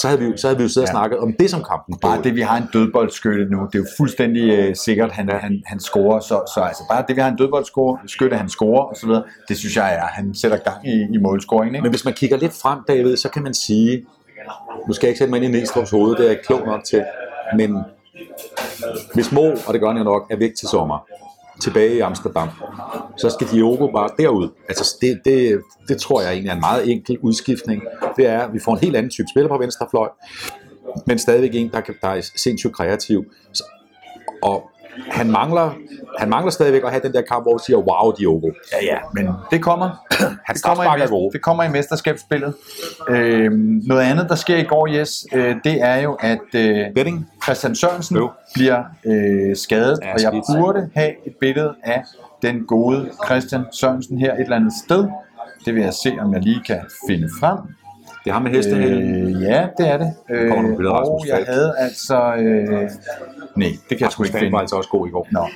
så havde vi, så havde vi jo siddet ja. og snakket om det som kampen. Bare det, vi har en dødboldskytte nu, det er jo fuldstændig øh, sikkert, han, han, han scorer. Så, så altså bare det, vi har en dødboldskytte, han scorer osv., det synes jeg er, han sætter gang i, i målscoringen. Ikke? Men hvis man kigger lidt frem, David, så kan man sige, nu skal jeg ikke sætte mig ind i Næstrup's hoved, det er jeg klog nok til, men hvis Mo, og det gør han jo nok, er væk til sommer, tilbage i Amsterdam, så skal Diogo bare derud. Altså det, det, det tror jeg egentlig er en meget enkel udskiftning. Det er, at vi får en helt anden type spiller på venstrefløj, men stadigvæk en, der, kan, der er sindssygt kreativ. Og han mangler, han mangler stadigvæk at have den der kamp, hvor vi siger, wow, Diogo. Ja, ja, men det kommer. Han det kommer, i, er mester, god. det kommer i mesterskabsspillet. Øhm, noget andet, der sker i går, Jes, øh, det er jo, at øh, Betting. Christian Sørensen Jo. bliver øh, skadet, Ja, og jeg burde have et billede af den gode Christian Sørensen her et eller andet sted. Det vil jeg se, om jeg lige kan finde frem. Det har med hestehælden. Øh, ja, det er det. Øh, og jeg havde altså... Øh, nej, det kan jeg sgu ikke finde. var altså også god i går. Nå,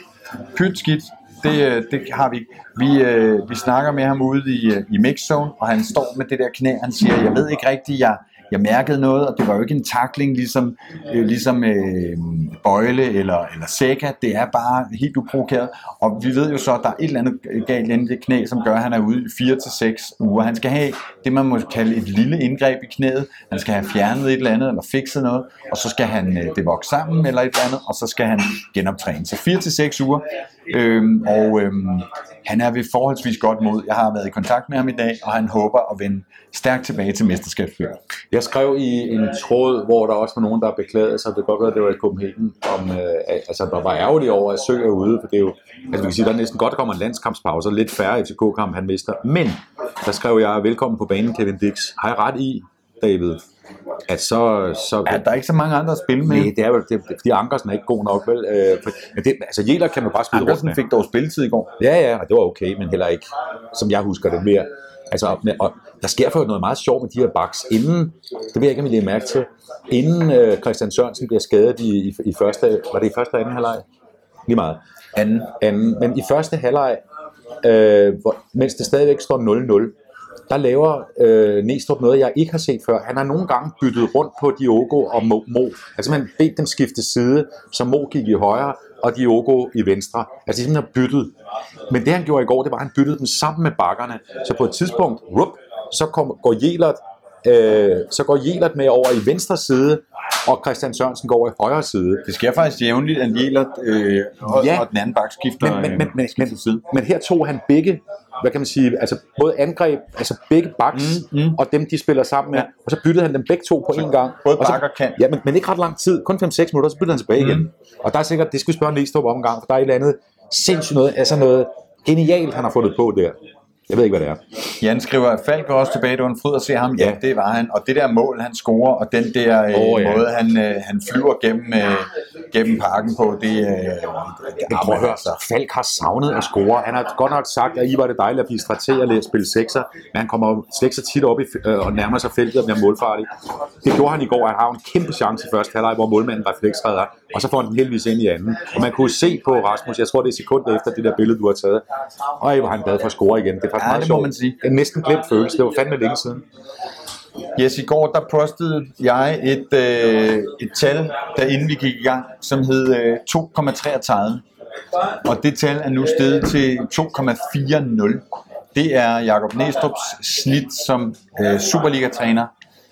pyt skidt. Det, øh, det har vi ikke. Vi, øh, vi snakker med ham ude i, øh, i mixzone, og han står med det der knæ. Han siger, jeg ved ikke rigtigt, jeg, jeg mærkede noget, og det var jo ikke en takling ligesom, øh, ligesom øh, Bøjle eller, eller Sækker. Det er bare helt uprovokeret. Og vi ved jo så, at der er et eller andet galt inde i det knæ, som gør, at han er ude i 4-6 uger. Han skal have det, man må kalde et lille indgreb i knæet. Han skal have fjernet et eller andet, eller fikset noget, og så skal han øh, det vokse sammen, eller et eller andet, og så skal han genoptræne. Så 4-6 uger. Øhm, og øhm, han er ved forholdsvis godt mod. Jeg har været i kontakt med ham i dag, og han håber at vende stærkt tilbage til mesterskabsfører. Jeg skrev i en tråd, hvor der også var nogen, der beklagede sig, det kan godt være, at det var i Copenhagen, om, øh, at- altså, der var ærgerlig over, at søge er ude, for det er jo, altså vi kan sige, der er næsten godt kommer en landskampspause, og lidt færre FCK-kamp, han mister. Men, der skrev jeg, velkommen på banen, Kevin Dix. Har jeg ret i, David, at så... så Ja, der er ikke så mange andre at spille med. Nej, det er jo, det, fordi Ankersen er ikke god nok, vel? Øh, for, men det, altså, Jæler kan man bare spille rundt Andersen med. fik dog spilletid i går. Ja, ja, og det var okay, men heller ikke, som jeg husker det mere. Altså, og der sker for noget meget sjovt med de her backs. Inden, det ved jeg ikke, om I lægger mærke til, inden øh, Christian Sørensen bliver skadet i, i, i første, var det i første og anden halvleg? Lige meget. Anden. Anden, men i første halvleg, øh, hvor, mens det stadigvæk står 0-0, der laver øh, Næstrup noget, jeg ikke har set før. Han har nogle gange byttet rundt på Diogo og Mo. Mo. Altså man bedt dem skifte side, så Mo gik i højre, og Diogo i venstre. Altså de simpelthen har byttet. Men det han gjorde i går, det var, at han byttede dem sammen med bakkerne. Så på et tidspunkt, rup, så kom, går Jelert øh, så går Jelert med over i venstre side, og Christian Sørensen går over i højre side. Det sker faktisk jævnligt, at Jelert øh, og, Ja. og den anden bak skifter, Men, men, men, øh, men, skifter men, men her tog han begge, hvad kan man sige, altså både angreb, altså begge backs, Mm, mm, og dem de spiller sammen med, Ja. og så byttede han dem begge to på én gang. både og så, og kant. Ja, men, men ikke ret lang tid, kun 5-6 minutter, så byttede han tilbage Mm. igen. Og der er sikkert, det skal vi spørge Næstrup om en gang, for der er et eller andet sindssygt noget, altså noget genialt, han har fundet på der. Jeg ved ikke, hvad det er. Jan skriver, at Falk var også tilbage, var en fryd at se ham. Ja, Ja. det var han. Og det der mål, han scorer, og den der øh, Åh, ja. måde, han, øh, han flyver gennem, øh, gennem parken på, det, øh, det prøv at høre, altså. Falk har savnet at score. Han har godt nok sagt, at I var det dejligt at blive strateg og spille sekser, men han kommer så tit op i, øh, og nærmer sig feltet og bliver målfarlig. Det gjorde han i går, han har en kæmpe chance i første halvleg, hvor målmanden refleksredder, og så får han den heldigvis ind i anden. Og man kunne se på Rasmus, jeg tror det er sekundet efter det der billede, du har taget, og hvor han glad for at score igen. Det er faktisk Ja, meget det må sjovt. man sige. Er næsten glemt følelse, det var fandme længe siden. Yes, i går der postede jeg et, øh, et tal, der inden vi gik i gang, som hed øh, 2,33. Og det tal er nu steget til 2,40. Det er Jakob Næstrup's snit som øh, Superliga-træner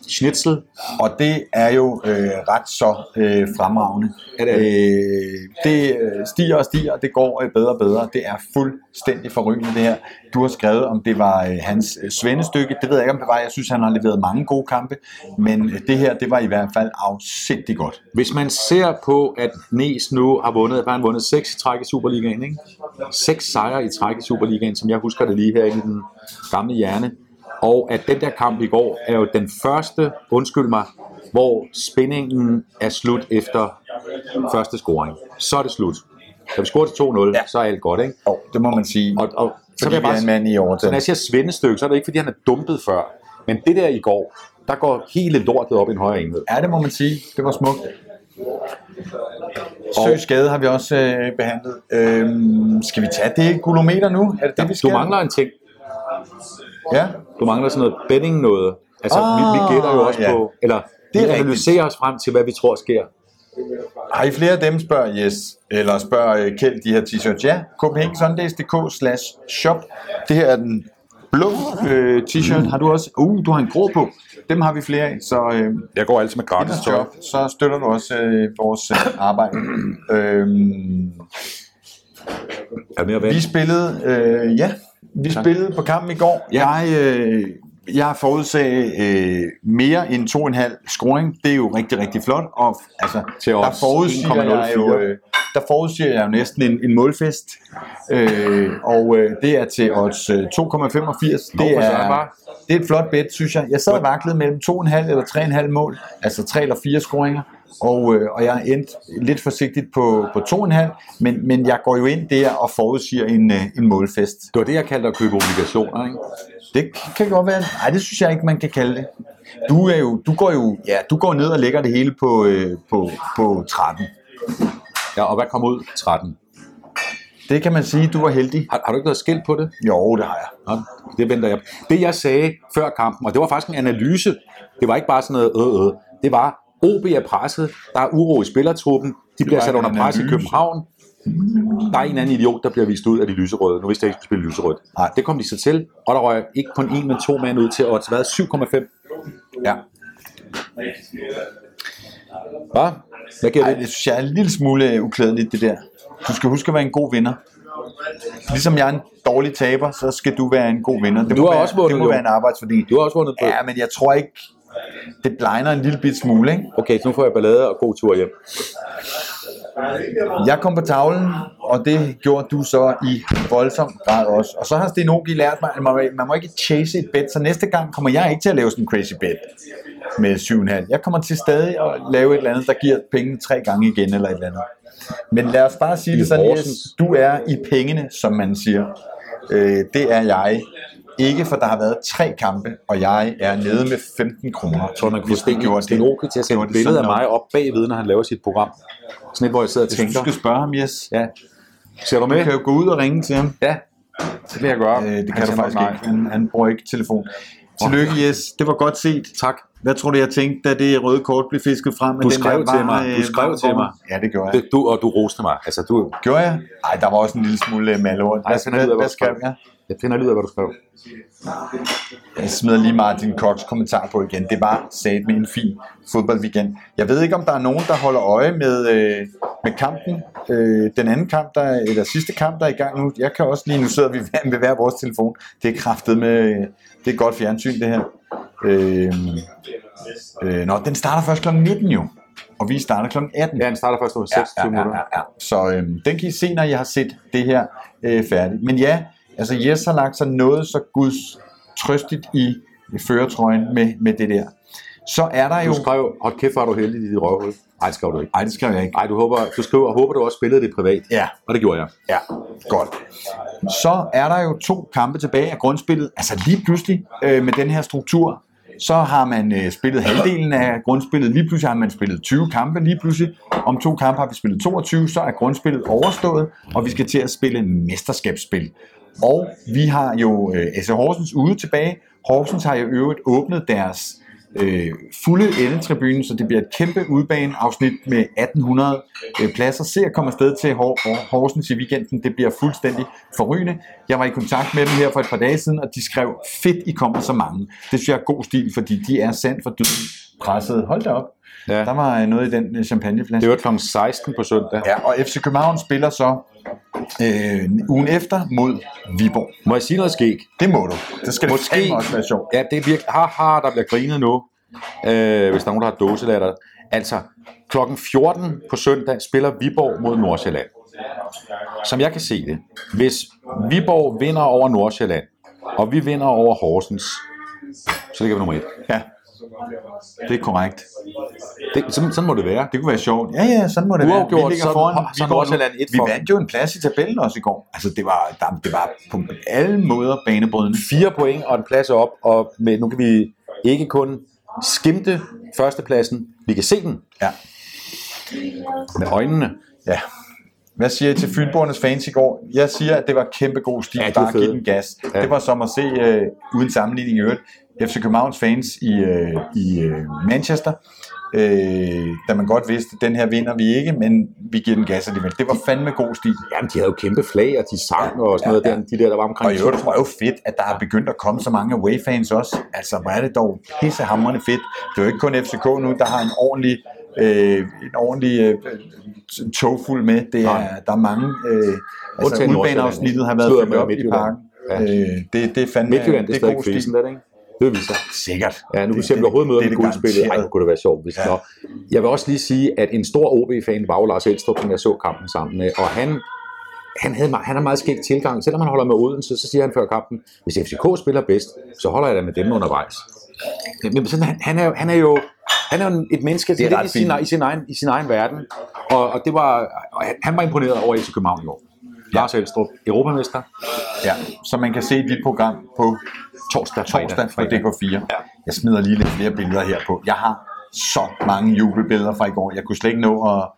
schnitzel. Og det er jo øh, ret så øh, fremragende. Ja, det er det. Øh, det øh, stiger og stiger, og det går øh, bedre og bedre. Det er fuldstændig forrygende det her. Du har skrevet, om det var øh, hans øh, svendestykke. Det ved jeg ikke, om det var. Jeg synes, han har leveret mange gode kampe. Men øh, det her, det var i hvert fald afsindig godt. Hvis man ser på, at Nes nu har vundet, har han vundet seks i træk i Superligaen, ikke? Seks sejre i træk i Superligaen, som jeg husker det lige her i den gamle hjerne. Og at den der kamp i går er jo den første, undskyld mig, hvor spændingen er slut efter første scoring. Så er det slut. Da vi scorer til 2-0, ja. så er alt godt, ikke? Og det må man sige. Og, og så Fordi vil jeg vi er bare en mand i så overtal. når jeg siger svendestykke, så er det ikke, fordi han er dumpet før. Men det der i går, der går hele lortet op i en højere enhed. Ja, det må man sige. Det var smukt. Søg skade har vi også øh, behandlet. Øhm, skal vi tage det gulometer nu? Er det det, vi skal? Du mangler en ting. Ja. Du mangler sådan noget betting noget. Altså, vi, vi Ah, gætter jo også ja. på, eller Det er vi rigtigt. analyserer os frem til, hvad vi tror sker. Har I flere af dem, spørger Jes, eller spørger øh, Kjeld de her t-shirts? Ja, copenhagensundays.dk slash shop. Det her er den blå øh, t-shirt. Har du også? Uh, du har en grå på. Dem har vi flere af, så øh, Jeg går altid med og shop, så støtter du også øh, vores øh, arbejde. øhm, Er mere vand? Vi spillede, øh, ja, vi Tak. spillede på kampen i går. Ja. Jeg, øh, jeg forudsagde øh, mere end 2,5 scoring. Det er jo rigtig, rigtig flot. Og altså, Til der forudsiger jeg jo, 1,04. øh, der forudsiger jeg jo næsten en, en målfest. Øh, og øh, det er til odds øh, 2,85. Nå, Det er, det er et flot bet, synes jeg. Jeg sad og vaklede mellem 2,5 eller 3,5 mål. Altså 3 eller 4 scoringer. Og, øh, og jeg er endt lidt forsigtigt på, på 2,5, men, men jeg går jo ind der og forudsiger en, øh, en målfest. Det var det, jeg kaldte at købe obligationer, ikke? Det kan godt være. Nej, det synes jeg ikke, man kan kalde det. Du, er jo, du, går jo ja, du går ned og lægger det hele på, øh, på, på 13. Ja, og hvad kom ud? 13. Det kan man sige, du var heldig. Har, har du ikke noget skilt på det? Jo, det har jeg. Nå, det venter jeg. Det jeg sagde før kampen, og det var faktisk en analyse, det var ikke bare sådan noget øh, øh. Det var, OB er presset, der er uro i spillertruppen, de bliver sat under pres i. København. Der er en anden idiot, der bliver vist ud af de lyserøde. Nu vidste jeg ikke, at de spille lyserødt. Nej. Det kom de så til, og der røg ikke kun en, men to mand ud til odds. Hvad? 7,5. Ja. Hvad? Hvad giver Ej, det? det synes jeg er en lille smule øh, uklædeligt, det der. Du skal huske at være en god vinder. Ligesom jeg er en dårlig taber, så skal du være en god vinder. Det Du må, har være, også vundet, det må jo. være en arbejdsfordeling. Du har også vundet. Ja, men jeg tror ikke, det blegner en lille bit smule, ikke? Okay, så nu får jeg ballade og god tur hjem. Jeg kom på tavlen, og det gjorde du så i voldsom grad også. Og så har Sten Ogi lært mig, at man, må ikke chase et bet, så næste gang kommer jeg ikke til at lave sådan en crazy bet med 7,5. Jeg kommer til stadig at lave et eller andet, der giver pengene tre gange igen eller et eller andet. Men lad os bare sige I det sådan, Horsens. du er i pengene, som man siger. Øh, det er jeg. Ikke for der har været tre kampe, og jeg er nede med 15 kroner. Jeg tror, man kunne gjorde Sten. Oke til at Gjorde et billede af mig op bagved, når han laver sit program. Sådan et, hvor jeg sidder og Hvis du tænker. skal spørge ham, Jes, Ja. Ser du du med? kan jo gå ud og ringe til ham. Ja, det vil jeg gøre. Øh, det Han kan du siger faktisk nej. ikke. Han, han bruger ikke telefon. Tillykke, Jes. Det var godt set. Tak. Hvad tror du, jeg tænkte, da det røde kort blev fisket frem? Du den skrev der til mig. varme, Du skrev varme til mig. Ja, det gjorde jeg. Det, du, og du roste mig. Altså, du, Gjorde jeg? Nej, der var også en lille smule øh, af, Hvad, hvad hvad du skrev. jeg? Jeg finder lige ud af, hvad du skrev. Jeg smider lige Martin Cox kommentar på igen. Det var sat med en fin fodboldweekend. Jeg ved ikke, om der er nogen, der holder øje med, øh, med kampen. Øh, den anden kamp, der, er- eller sidste kamp, der er i gang nu. Jeg kan også lige, nu sidder vi ved, hver vores telefon. Det er kraftet med, øh, det er godt fjernsyn, det her. Øh, øh, nå, den starter først kl. 19 jo. Og vi starter kl. 18. Ja, den starter først over 26 minutter. ja, ja. Så øhm, den kan I se, når jeg har set det her øh, færdigt. Men ja, altså Jes har lagt sig noget så guds trøstigt i, i føretrøjen med, med det der. Så er der jo... Du skrev, hold kæft, er du heldig i dit røvhul. Nej, det skrev du ikke. Ej, det skrev jeg ikke. Nej, du, håber, du skriver, håber, du også spillede det privat. Ja, Og det gjorde jeg. ja, godt. Så er der jo to kampe tilbage af grundspillet. Altså lige pludselig øh, med den her struktur, så har man øh, spillet halvdelen af grundspillet. Lige pludselig har man spillet 20 kampe. Lige pludselig om to kampe har vi spillet 22. Så er grundspillet overstået, og vi skal til at spille mesterskabsspil. Og vi har jo øh, AC Horsens ude tilbage. Horsens har jo øvrigt åbnet deres øh, fulde endetribunen, så det bliver et kæmpe udbaneafsnit med 1800 øh, pladser. Se at komme afsted til Hor- Horsens i weekenden. Det bliver fuldstændig forrygende. Jeg var i kontakt med dem her for et par dage siden, og de skrev, fedt I kommer så mange. Det synes jeg er god stil, fordi de er sandt for døden presset. Hold da op. Ja. Der var øh, noget i den øh, champagneflaske. Det var kl. 16 på søndag. Ja, og FC København spiller så øh, ugen efter mod Viborg. Må jeg sige noget skæg? Det må du. Det skal Måske- også være sjovt. Ja, det er virkelig... Haha, der bliver grinet nu, øh, hvis der er nogen, der har dåselatter. Altså, klokken 14 på søndag spiller Viborg mod Nordsjælland. Som jeg kan se det, hvis Viborg vinder over Nordsjælland, og vi vinder over Horsens, så ligger vi nummer et. Ja. Det er korrekt. Det, sådan, sådan må det være. Det kunne være sjovt. Ja, ja, sådan må det Uafgjort, være. Vi ligger så- foran så Viborg nu. Nordsjælland et Vi vandt jo en plads i tabellen også i går. Altså, det var, der, det var på alle måder banebrydende. Fire point og en plads op, og med, nu kan vi ikke kun skimte førstepladsen, vi kan se den Ja. med øjnene. ja. Hvad siger I til Fynborgernes fans i går? Jeg siger, at det var kæmpe god stil. Ja, bare give den gas. Ja. Det var som at se, øh, uden sammenligning i øvrigt, FC Københavns fans i, øh, i øh, Manchester. Øh, da man godt vidste, at den her vinder vi ikke, men vi giver den gas alligevel. Det var fandme god stil. Jamen, de havde jo kæmpe flag, og de sang og sådan noget Ja, der, ja. de der, der var omkring. Og i øvrigt tror jeg jo fedt, at der er begyndt at komme så mange away-fans også. Altså, hvor er det dog pissehammerende fedt. Det er jo ikke kun FCK nu, der har en ordentlig, øh, en ordentlig øh, tog fuld med. Det er, Nej. der er mange... Øh, altså, udbaneafsnittet har været fyldt op i parken. Ja. Øh, det, det er fandme Midtjylland, det er stadig det er det ikke? Det vil vise sig. Sikkert. Ja, nu kan vi se, om vi det- overhovedet møder er det guldspillet. Ej, kunne det være sjovt, hvis Ja. ja. Jeg vil også lige sige, at en stor OB-fan var jo Lars Elstrup, som jeg så kampen sammen med, og han, han, havde, han har meget skægt tilgang. Selvom han holder med Odense, så siger han før kampen, hvis FCK spiller bedst, så holder jeg da med dem undervejs. Men sådan, han, han, er, jo- han er jo han er jo et menneske Det er i, sin, i, sin egen, i sin egen verden, og, og det var, og han- han var imponeret over FC København i år. Lars Elstrup, europamester, Ja, så man kan se dit program på torsdag, torsdag på fredag. DK4. Ja. Jeg smider lige lidt flere billeder her på. Jeg har så mange jubelbilleder fra i går. Jeg kunne slet ikke nå at,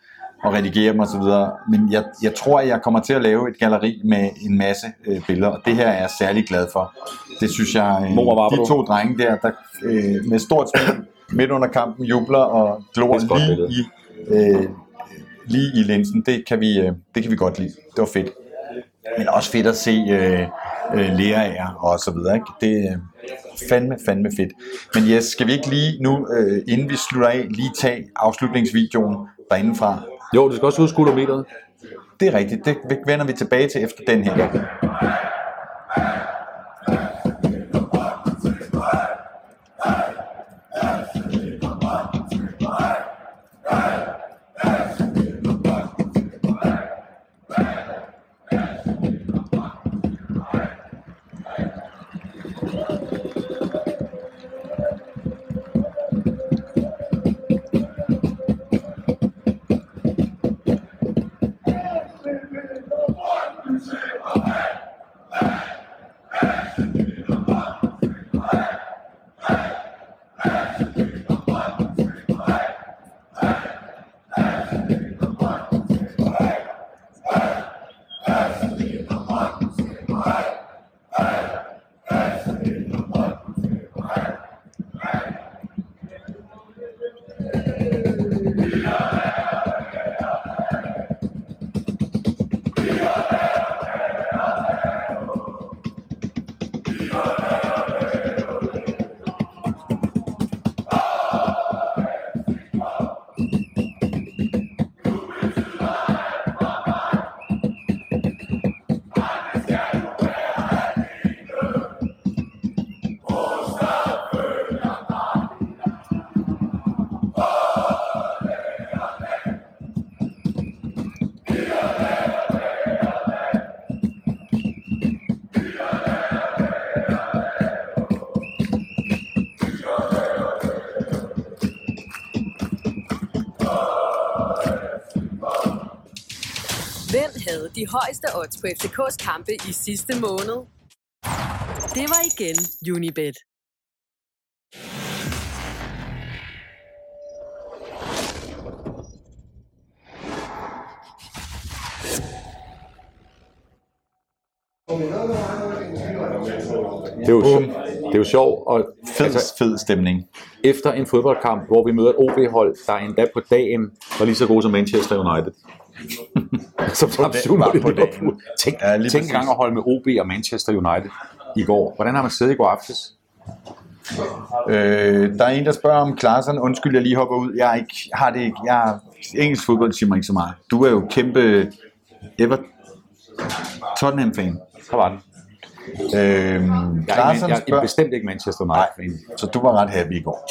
at redigere dem osv. Men jeg, jeg tror, at jeg kommer til at lave et galleri med en masse øh, billeder, og det her er jeg særlig glad for. Det synes jeg, øh, Mor, de to drenge der, der øh, med stort smil midt under kampen jubler og glor lige billede. i, øh, lige i linsen. Det kan, vi, øh, det kan vi godt lide. Det var fedt. Men også fedt at se øh, øh, lærer og så videre. Ikke? Det er fandme, fandme fedt. Men yes, skal vi ikke lige nu, øh, inden vi slutter af, lige tage afslutningsvideoen derindefra? Jo, du skal også huske gulometeret. Det er rigtigt. Det vender vi tilbage til efter den her. Hvem havde de højeste odds på FCK's kampe i sidste måned? Det var igen Unibet. Det er jo, det er jo sjovt. Og, Fed, fed stemning. efter en fodboldkamp, hvor vi møder et OB-hold, der endda på dagen var lige så gode som Manchester United. som dagen var på dagen. Tænk, Ja, tænk præcis. gang at holde med OB og Manchester United i går. Hvordan har man siddet i går aftes? Øh, der er en, der spørger om Klaasen. Undskyld, jeg lige hopper ud. Jeg er ikke, har det ikke. Jeg engelsk fodbold siger mig ikke så meget. Du er jo kæmpe Ever Tottenham-fan. Så var den. Øh, Jeg er, ikke, Klaasen jeg er spørger... bestemt ikke Manchester United-fan. Så du var ret happy i går.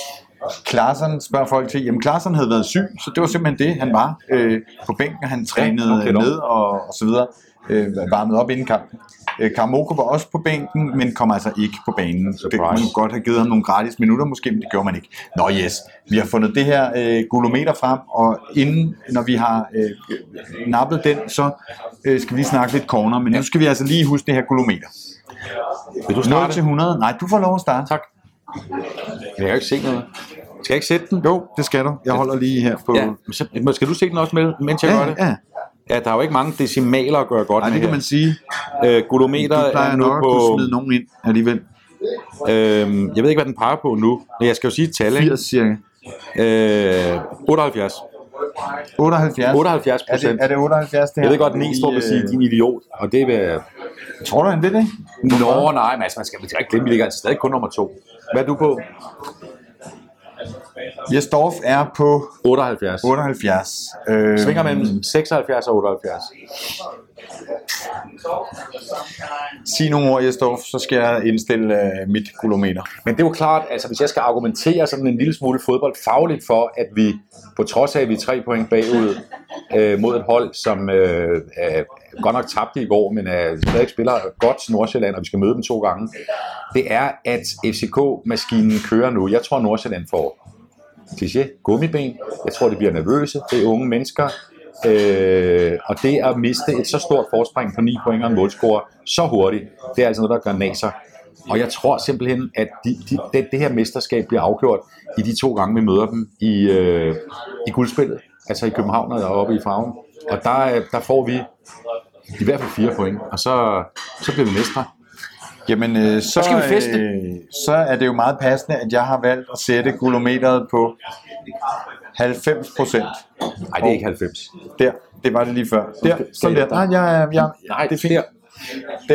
Klaasen spørger folk til, jamen Klaasen havde været syg, så det var simpelthen det, han var øh, på bænken, han trænede okay, ja, dog. ned og, og så videre, øh, varmede op inden kampen. Øh, Karamoko var også på bænken, men kom altså ikke på banen. Det kunne man godt have givet ham nogle gratis minutter måske, men det gjorde man ikke. Nå yes, vi har fundet det her øh, gulometer frem, og inden, når vi har øh, nappet den, så øh, skal vi lige snakke lidt corner, men nu skal vi altså lige huske det her gulometer. Vil du 0 starte? til 100, nej, du får lov at starte. Tak. Jeg kan ikke se noget. Skal jeg ikke sætte den? Jo, det skal du. Jeg holder lige her på... Ja, men skal du se den også med, mens jeg gør ja, det? ja. Ja, der er jo ikke mange decimaler at gøre godt Ej, med det kan her. man sige. Øh, gulometer Du plejer er nu nok at på... kunne smide nogen ind alligevel. Øh, jeg ved ikke, hvad den peger på nu. Men jeg skal jo sige et tal, ikke? 80 cirka. Øh, 78. 78. 78 Er det, procent. er det 78 det her? Jeg ved godt, at Næstrup vil sige, din idiot. Og det vil. Tror du, han vil det? Nå, nej, men altså, man skal man skal ikke glemme, vi ligger altså stadig kun nummer to. Hvad er du på? Jesdorf er på 78. 78. Øh, Svinger mellem 76 og 78. Sig nogle ord, Jesdorf, så skal jeg indstille øh, mit kulometer. Men det er jo klart, altså hvis jeg skal argumentere sådan en lille smule fodboldfagligt for, at vi på trods af, at vi er tre point bagud øh, mod et hold, som øh, er godt nok tabte i går, men er stadig spiller godt til Nordsjælland, og vi skal møde dem to gange, det er, at FCK-maskinen kører nu. Jeg tror, Nordsjælland får kliché, gummiben. Jeg tror, de bliver nervøse. Det er unge mennesker. Øh, og det at miste et så stort forspring på 9 point og en målscore så hurtigt, det er altså noget, der gør naser. Og jeg tror simpelthen, at de, de, det, det her mesterskab bliver afgjort i de to gange, vi møder dem i, øh, i guldspillet. Altså i København og oppe i farven. Og der, øh, der får vi i hvert fald fire point, og så, så bliver vi mestre. Jamen, øh, så, skal vi feste. øh, så er det jo meget passende, at jeg har valgt at sætte gulometeret på 90 procent. Nej, det er ikke 90. Der, det var det lige før. Der, sådan der. Nej, jeg, jeg, jeg, Nej, det er fint. der.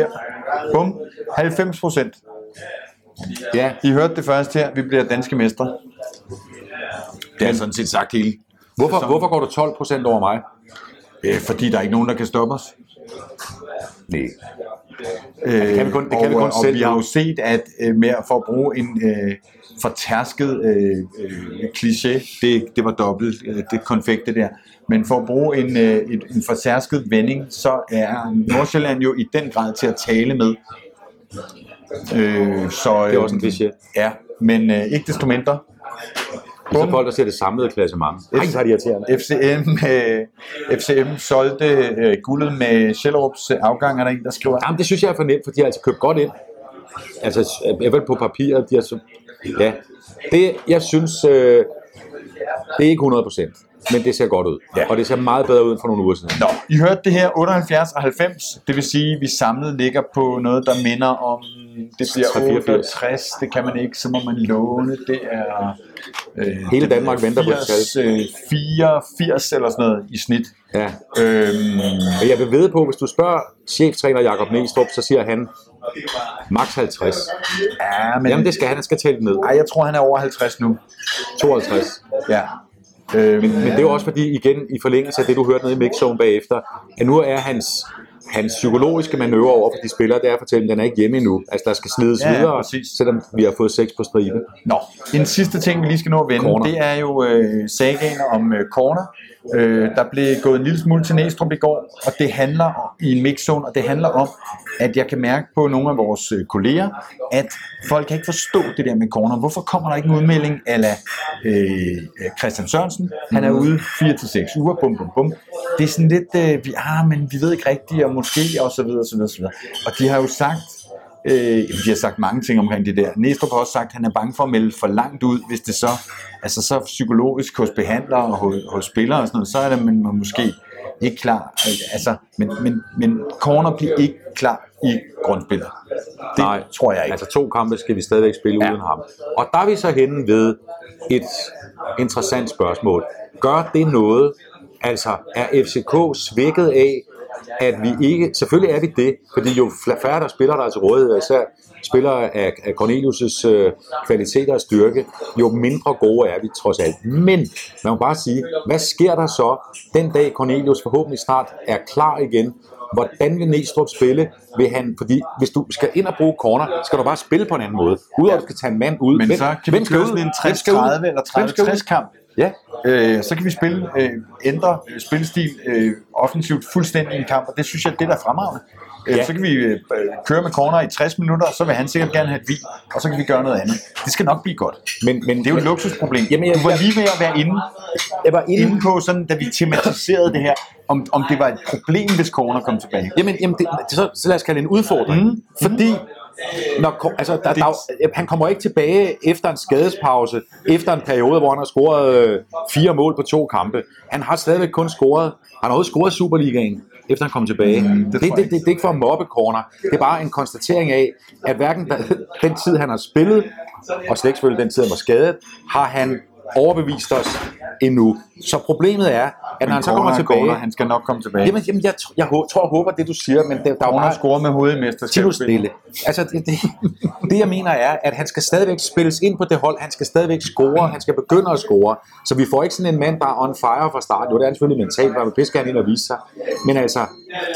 Der. Bum. 90 procent. Ja, I hørte det først her. Vi bliver danske mestre. Det er sådan set sagt hele. hvorfor, hvorfor går du 12 procent over mig? Øh, fordi der er ikke nogen, der kan stoppe os. Nej. Øh, kan vi kun- det kan og, vi kun og selv vi har jo set, at øh, med for at bruge en øh, fortærsket øh, øh, kliché, det, det var dobbelt, øh, det konfekte der, men for at bruge en, øh, et, en fortærsket vending, så er Nordsjælland jo i den grad til at tale med. Øh, så, øh, Det er også en kliché. Ja, men øh, ikke desto mindre. Det er så folk, der ser det samlede klassement. Nej, så er det irriterende. FCM, øh, FCM solgte øh, guldet med Sjællerups øh, afgang, er der en, der skriver. Jamen, det synes jeg er for nemt, for de har altså købt godt ind. Altså, i hvert fald på papiret, de har så... Ja, det, jeg synes, øh, det er ikke 100 procent, men det ser godt ud. Ja. Og det ser meget bedre ud end for nogle uger siden. Nå, I hørte det her 78 og 90, det vil sige, at vi samlet ligger på noget, der minder om, det bliver 83. 68, det kan man ikke, så må man låne, det er... Øh, Hele Danmark er venter på et 80, øh, 84 eller sådan noget i snit. Ja. Øhm, Og jeg vil vide på, hvis du spørger cheftræner Jakob Næstrup, så siger han max 50. ja, men, Jamen, det skal han. Han skal tælle ned. Ej, jeg tror, han er over 50 nu. 52. Ja. Øhm, Men det er jo også fordi, igen, i forlængelse af det, du hørte nede i mixzone bagefter, at nu er hans, hans psykologiske manøvre over for de spillere, det er at fortælle dem, at den er ikke hjemme endnu. Altså, der skal slides Ja, videre, præcis. selvom vi har fået seks på stribe. Nå, en sidste ting, vi lige skal nå at vende, Corner. det er jo øh, sagaen om øh, corner. Øh, der blev gået en lille smule til Næstrup i går, og det handler om, i en mixzone, og det handler om, at jeg kan mærke på nogle af vores øh, kolleger, at folk kan ikke forstå det der med corner. Hvorfor kommer der ikke en udmelding ala øh, øh, Christian Sørensen? Han er ude 4-6 uger, bum, bum, bum. Det er sådan lidt, øh, vi, ah, men vi ved ikke rigtigt, og måske, og så videre, og så videre, og så videre. Og de har jo sagt, Øh, de har sagt mange ting omkring det der. Næstrup har også sagt, at han er bange for at melde for langt ud, hvis det så, altså så psykologisk hos behandlere og hos, hos spillere og sådan noget, så er det man, man måske ikke klar. Altså, men, men, men corner bliver ikke klar i grundspillet. Det Nej, tror jeg ikke. Altså to kampe skal vi stadigvæk spille ja. uden ham. Og der er vi så henne ved et interessant spørgsmål. Gør det noget? Altså, er FCK svækket af, at vi ikke... Selvfølgelig er vi det, fordi jo færre der spiller der er til rådighed, især spillere af, af Cornelius' øh, kvaliteter og styrke, jo mindre gode er vi trods alt. Men man må bare sige, hvad sker der så den dag Cornelius forhåbentlig snart er klar igen? Hvordan vil Næstrup spille? Vil han, fordi hvis du skal ind og bruge corner, skal du bare spille på en anden måde. Udover at du skal tage en mand ud. Men Hvem- så kan hvem vi køre sådan en Hvem skal ud? 60-30 eller Hvem skal ud? 30-60 kamp. Ja, Øh, så kan vi spille, øh, ændre spilstil øh, offensivt fuldstændig i en kamp, og det synes jeg, det er der er fremragende. Øh, Ja. Så kan vi øh, køre med corner i 60 minutter, og så vil han sikkert gerne have et vin, og så kan vi gøre noget andet. Det skal nok blive godt. men, men Det er jo et luksusproblem. Jamen, jeg- du var lige ved at være inde, jeg var inde inde på, sådan, da vi tematiserede det her, om, om det var et problem, hvis corner kom tilbage. Jamen, jamen det, så, så lad os kalde det en udfordring. Mm. Fordi når, altså, der, der, han kommer ikke tilbage efter en skadespause, efter en periode, hvor han har scoret øh, fire mål på to kampe. Han har stadigvæk kun scoret, han har også scoret Superligaen, efter han kom tilbage. Mm, det, det, det, det, det, er ikke for at mobbe corner. Det er bare en konstatering af, at hverken der, den tid, han har spillet, og slet ikke den tid, han var skadet, har han overbevist os endnu. Så problemet er, at når han så kommer Corner er tilbage... corner, han skal nok komme tilbage. Jamen, jamen jeg, jeg, hå- tror og håber det, du siger, men det, der er jo Corner bare scorer med hovedet i mesterskabet. stille. Altså, det, det, det, jeg mener er, at han skal stadigvæk spilles ind på det hold. Han skal stadigvæk score. Han skal begynde at score. Så vi får ikke sådan en mand, der er on fire fra start. Jo, det er han selvfølgelig mentalt, hvor han pisse gerne ind og vise sig. Men altså,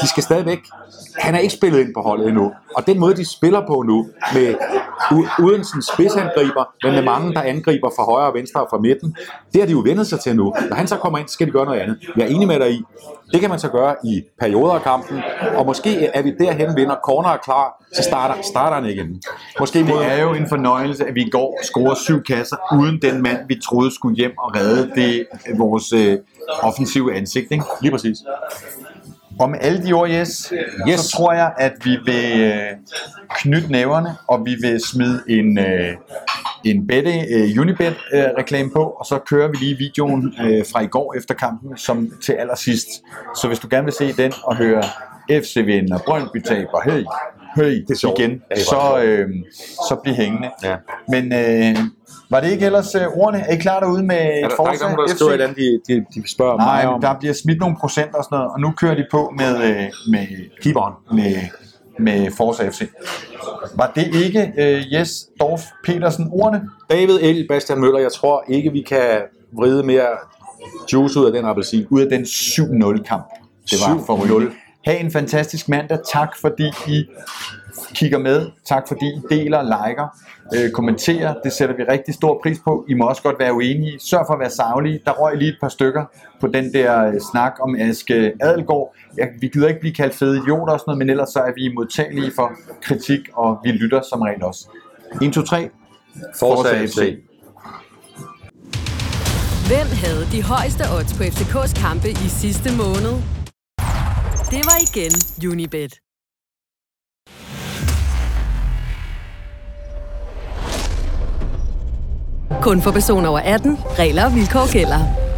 de skal stadigvæk... Han er ikke spillet ind på holdet endnu. Og den måde, de spiller på nu, med, uden sådan spidsangriber, men med mange, der angriber fra højre og venstre og fra midten, det har de jo vendet sig til nu. Når han så kommer ind, så skal de gøre noget andet. Jeg er enig med dig i. Det kan man så gøre i perioder af kampen, og måske er vi derhen vinder, corner er klar, så starter, starter han igen. Måske mod... Det er jo en fornøjelse, at vi i går scorede syv kasser, uden den mand, vi troede skulle hjem og redde det, vores øh, offensive ansigt. Ikke? Lige præcis. Og med alle de ord, yes, yes. så tror jeg, at vi vil øh, knytte næverne, og vi vil smide en, øh, en bette, øh, Unibet-reklame på, og så kører vi lige videoen øh, fra i går efter kampen, som til allersidst. Så hvis du gerne vil se den og høre FC vinde og Brøndby taber, hey, hey, Det er igen, Ja, det så, øh, så bliv hængende. Ja. Men øh, var det ikke ellers øh, ordene? Er I klar derude med Er der, der er ikke nogen, der skriver et andet, de, de, de spørger Nej, mig om. der bliver smidt nogle procent og sådan noget, og nu kører de på med, øh, med, Keeperen. med, med Forza FC. Var det ikke øh, Jes Dorf Petersen ordene? David L. Bastian Møller, jeg tror ikke, vi kan vride mere juice ud af den appelsin. Ud af den 7-0 kamp. Det var 7-0. for Røde. Ha' en fantastisk mandag. Tak fordi I kigger med. Tak fordi I deler, liker, øh, kommenterer. Det sætter vi rigtig stor pris på. I må også godt være uenige. Sørg for at være savlige. Der røg lige et par stykker på den der øh, snak om Aske Adelgaard. Ja, vi gider ikke blive kaldt fede idioter og sådan noget, men ellers så er vi modtagelige for kritik, og vi lytter som regel også. 1, 2, 3. Forza FC. Hvem havde de højeste odds på FCK's kampe i sidste måned? Det var igen Unibet. Kun for personer over 18. Regler og vilkår gælder.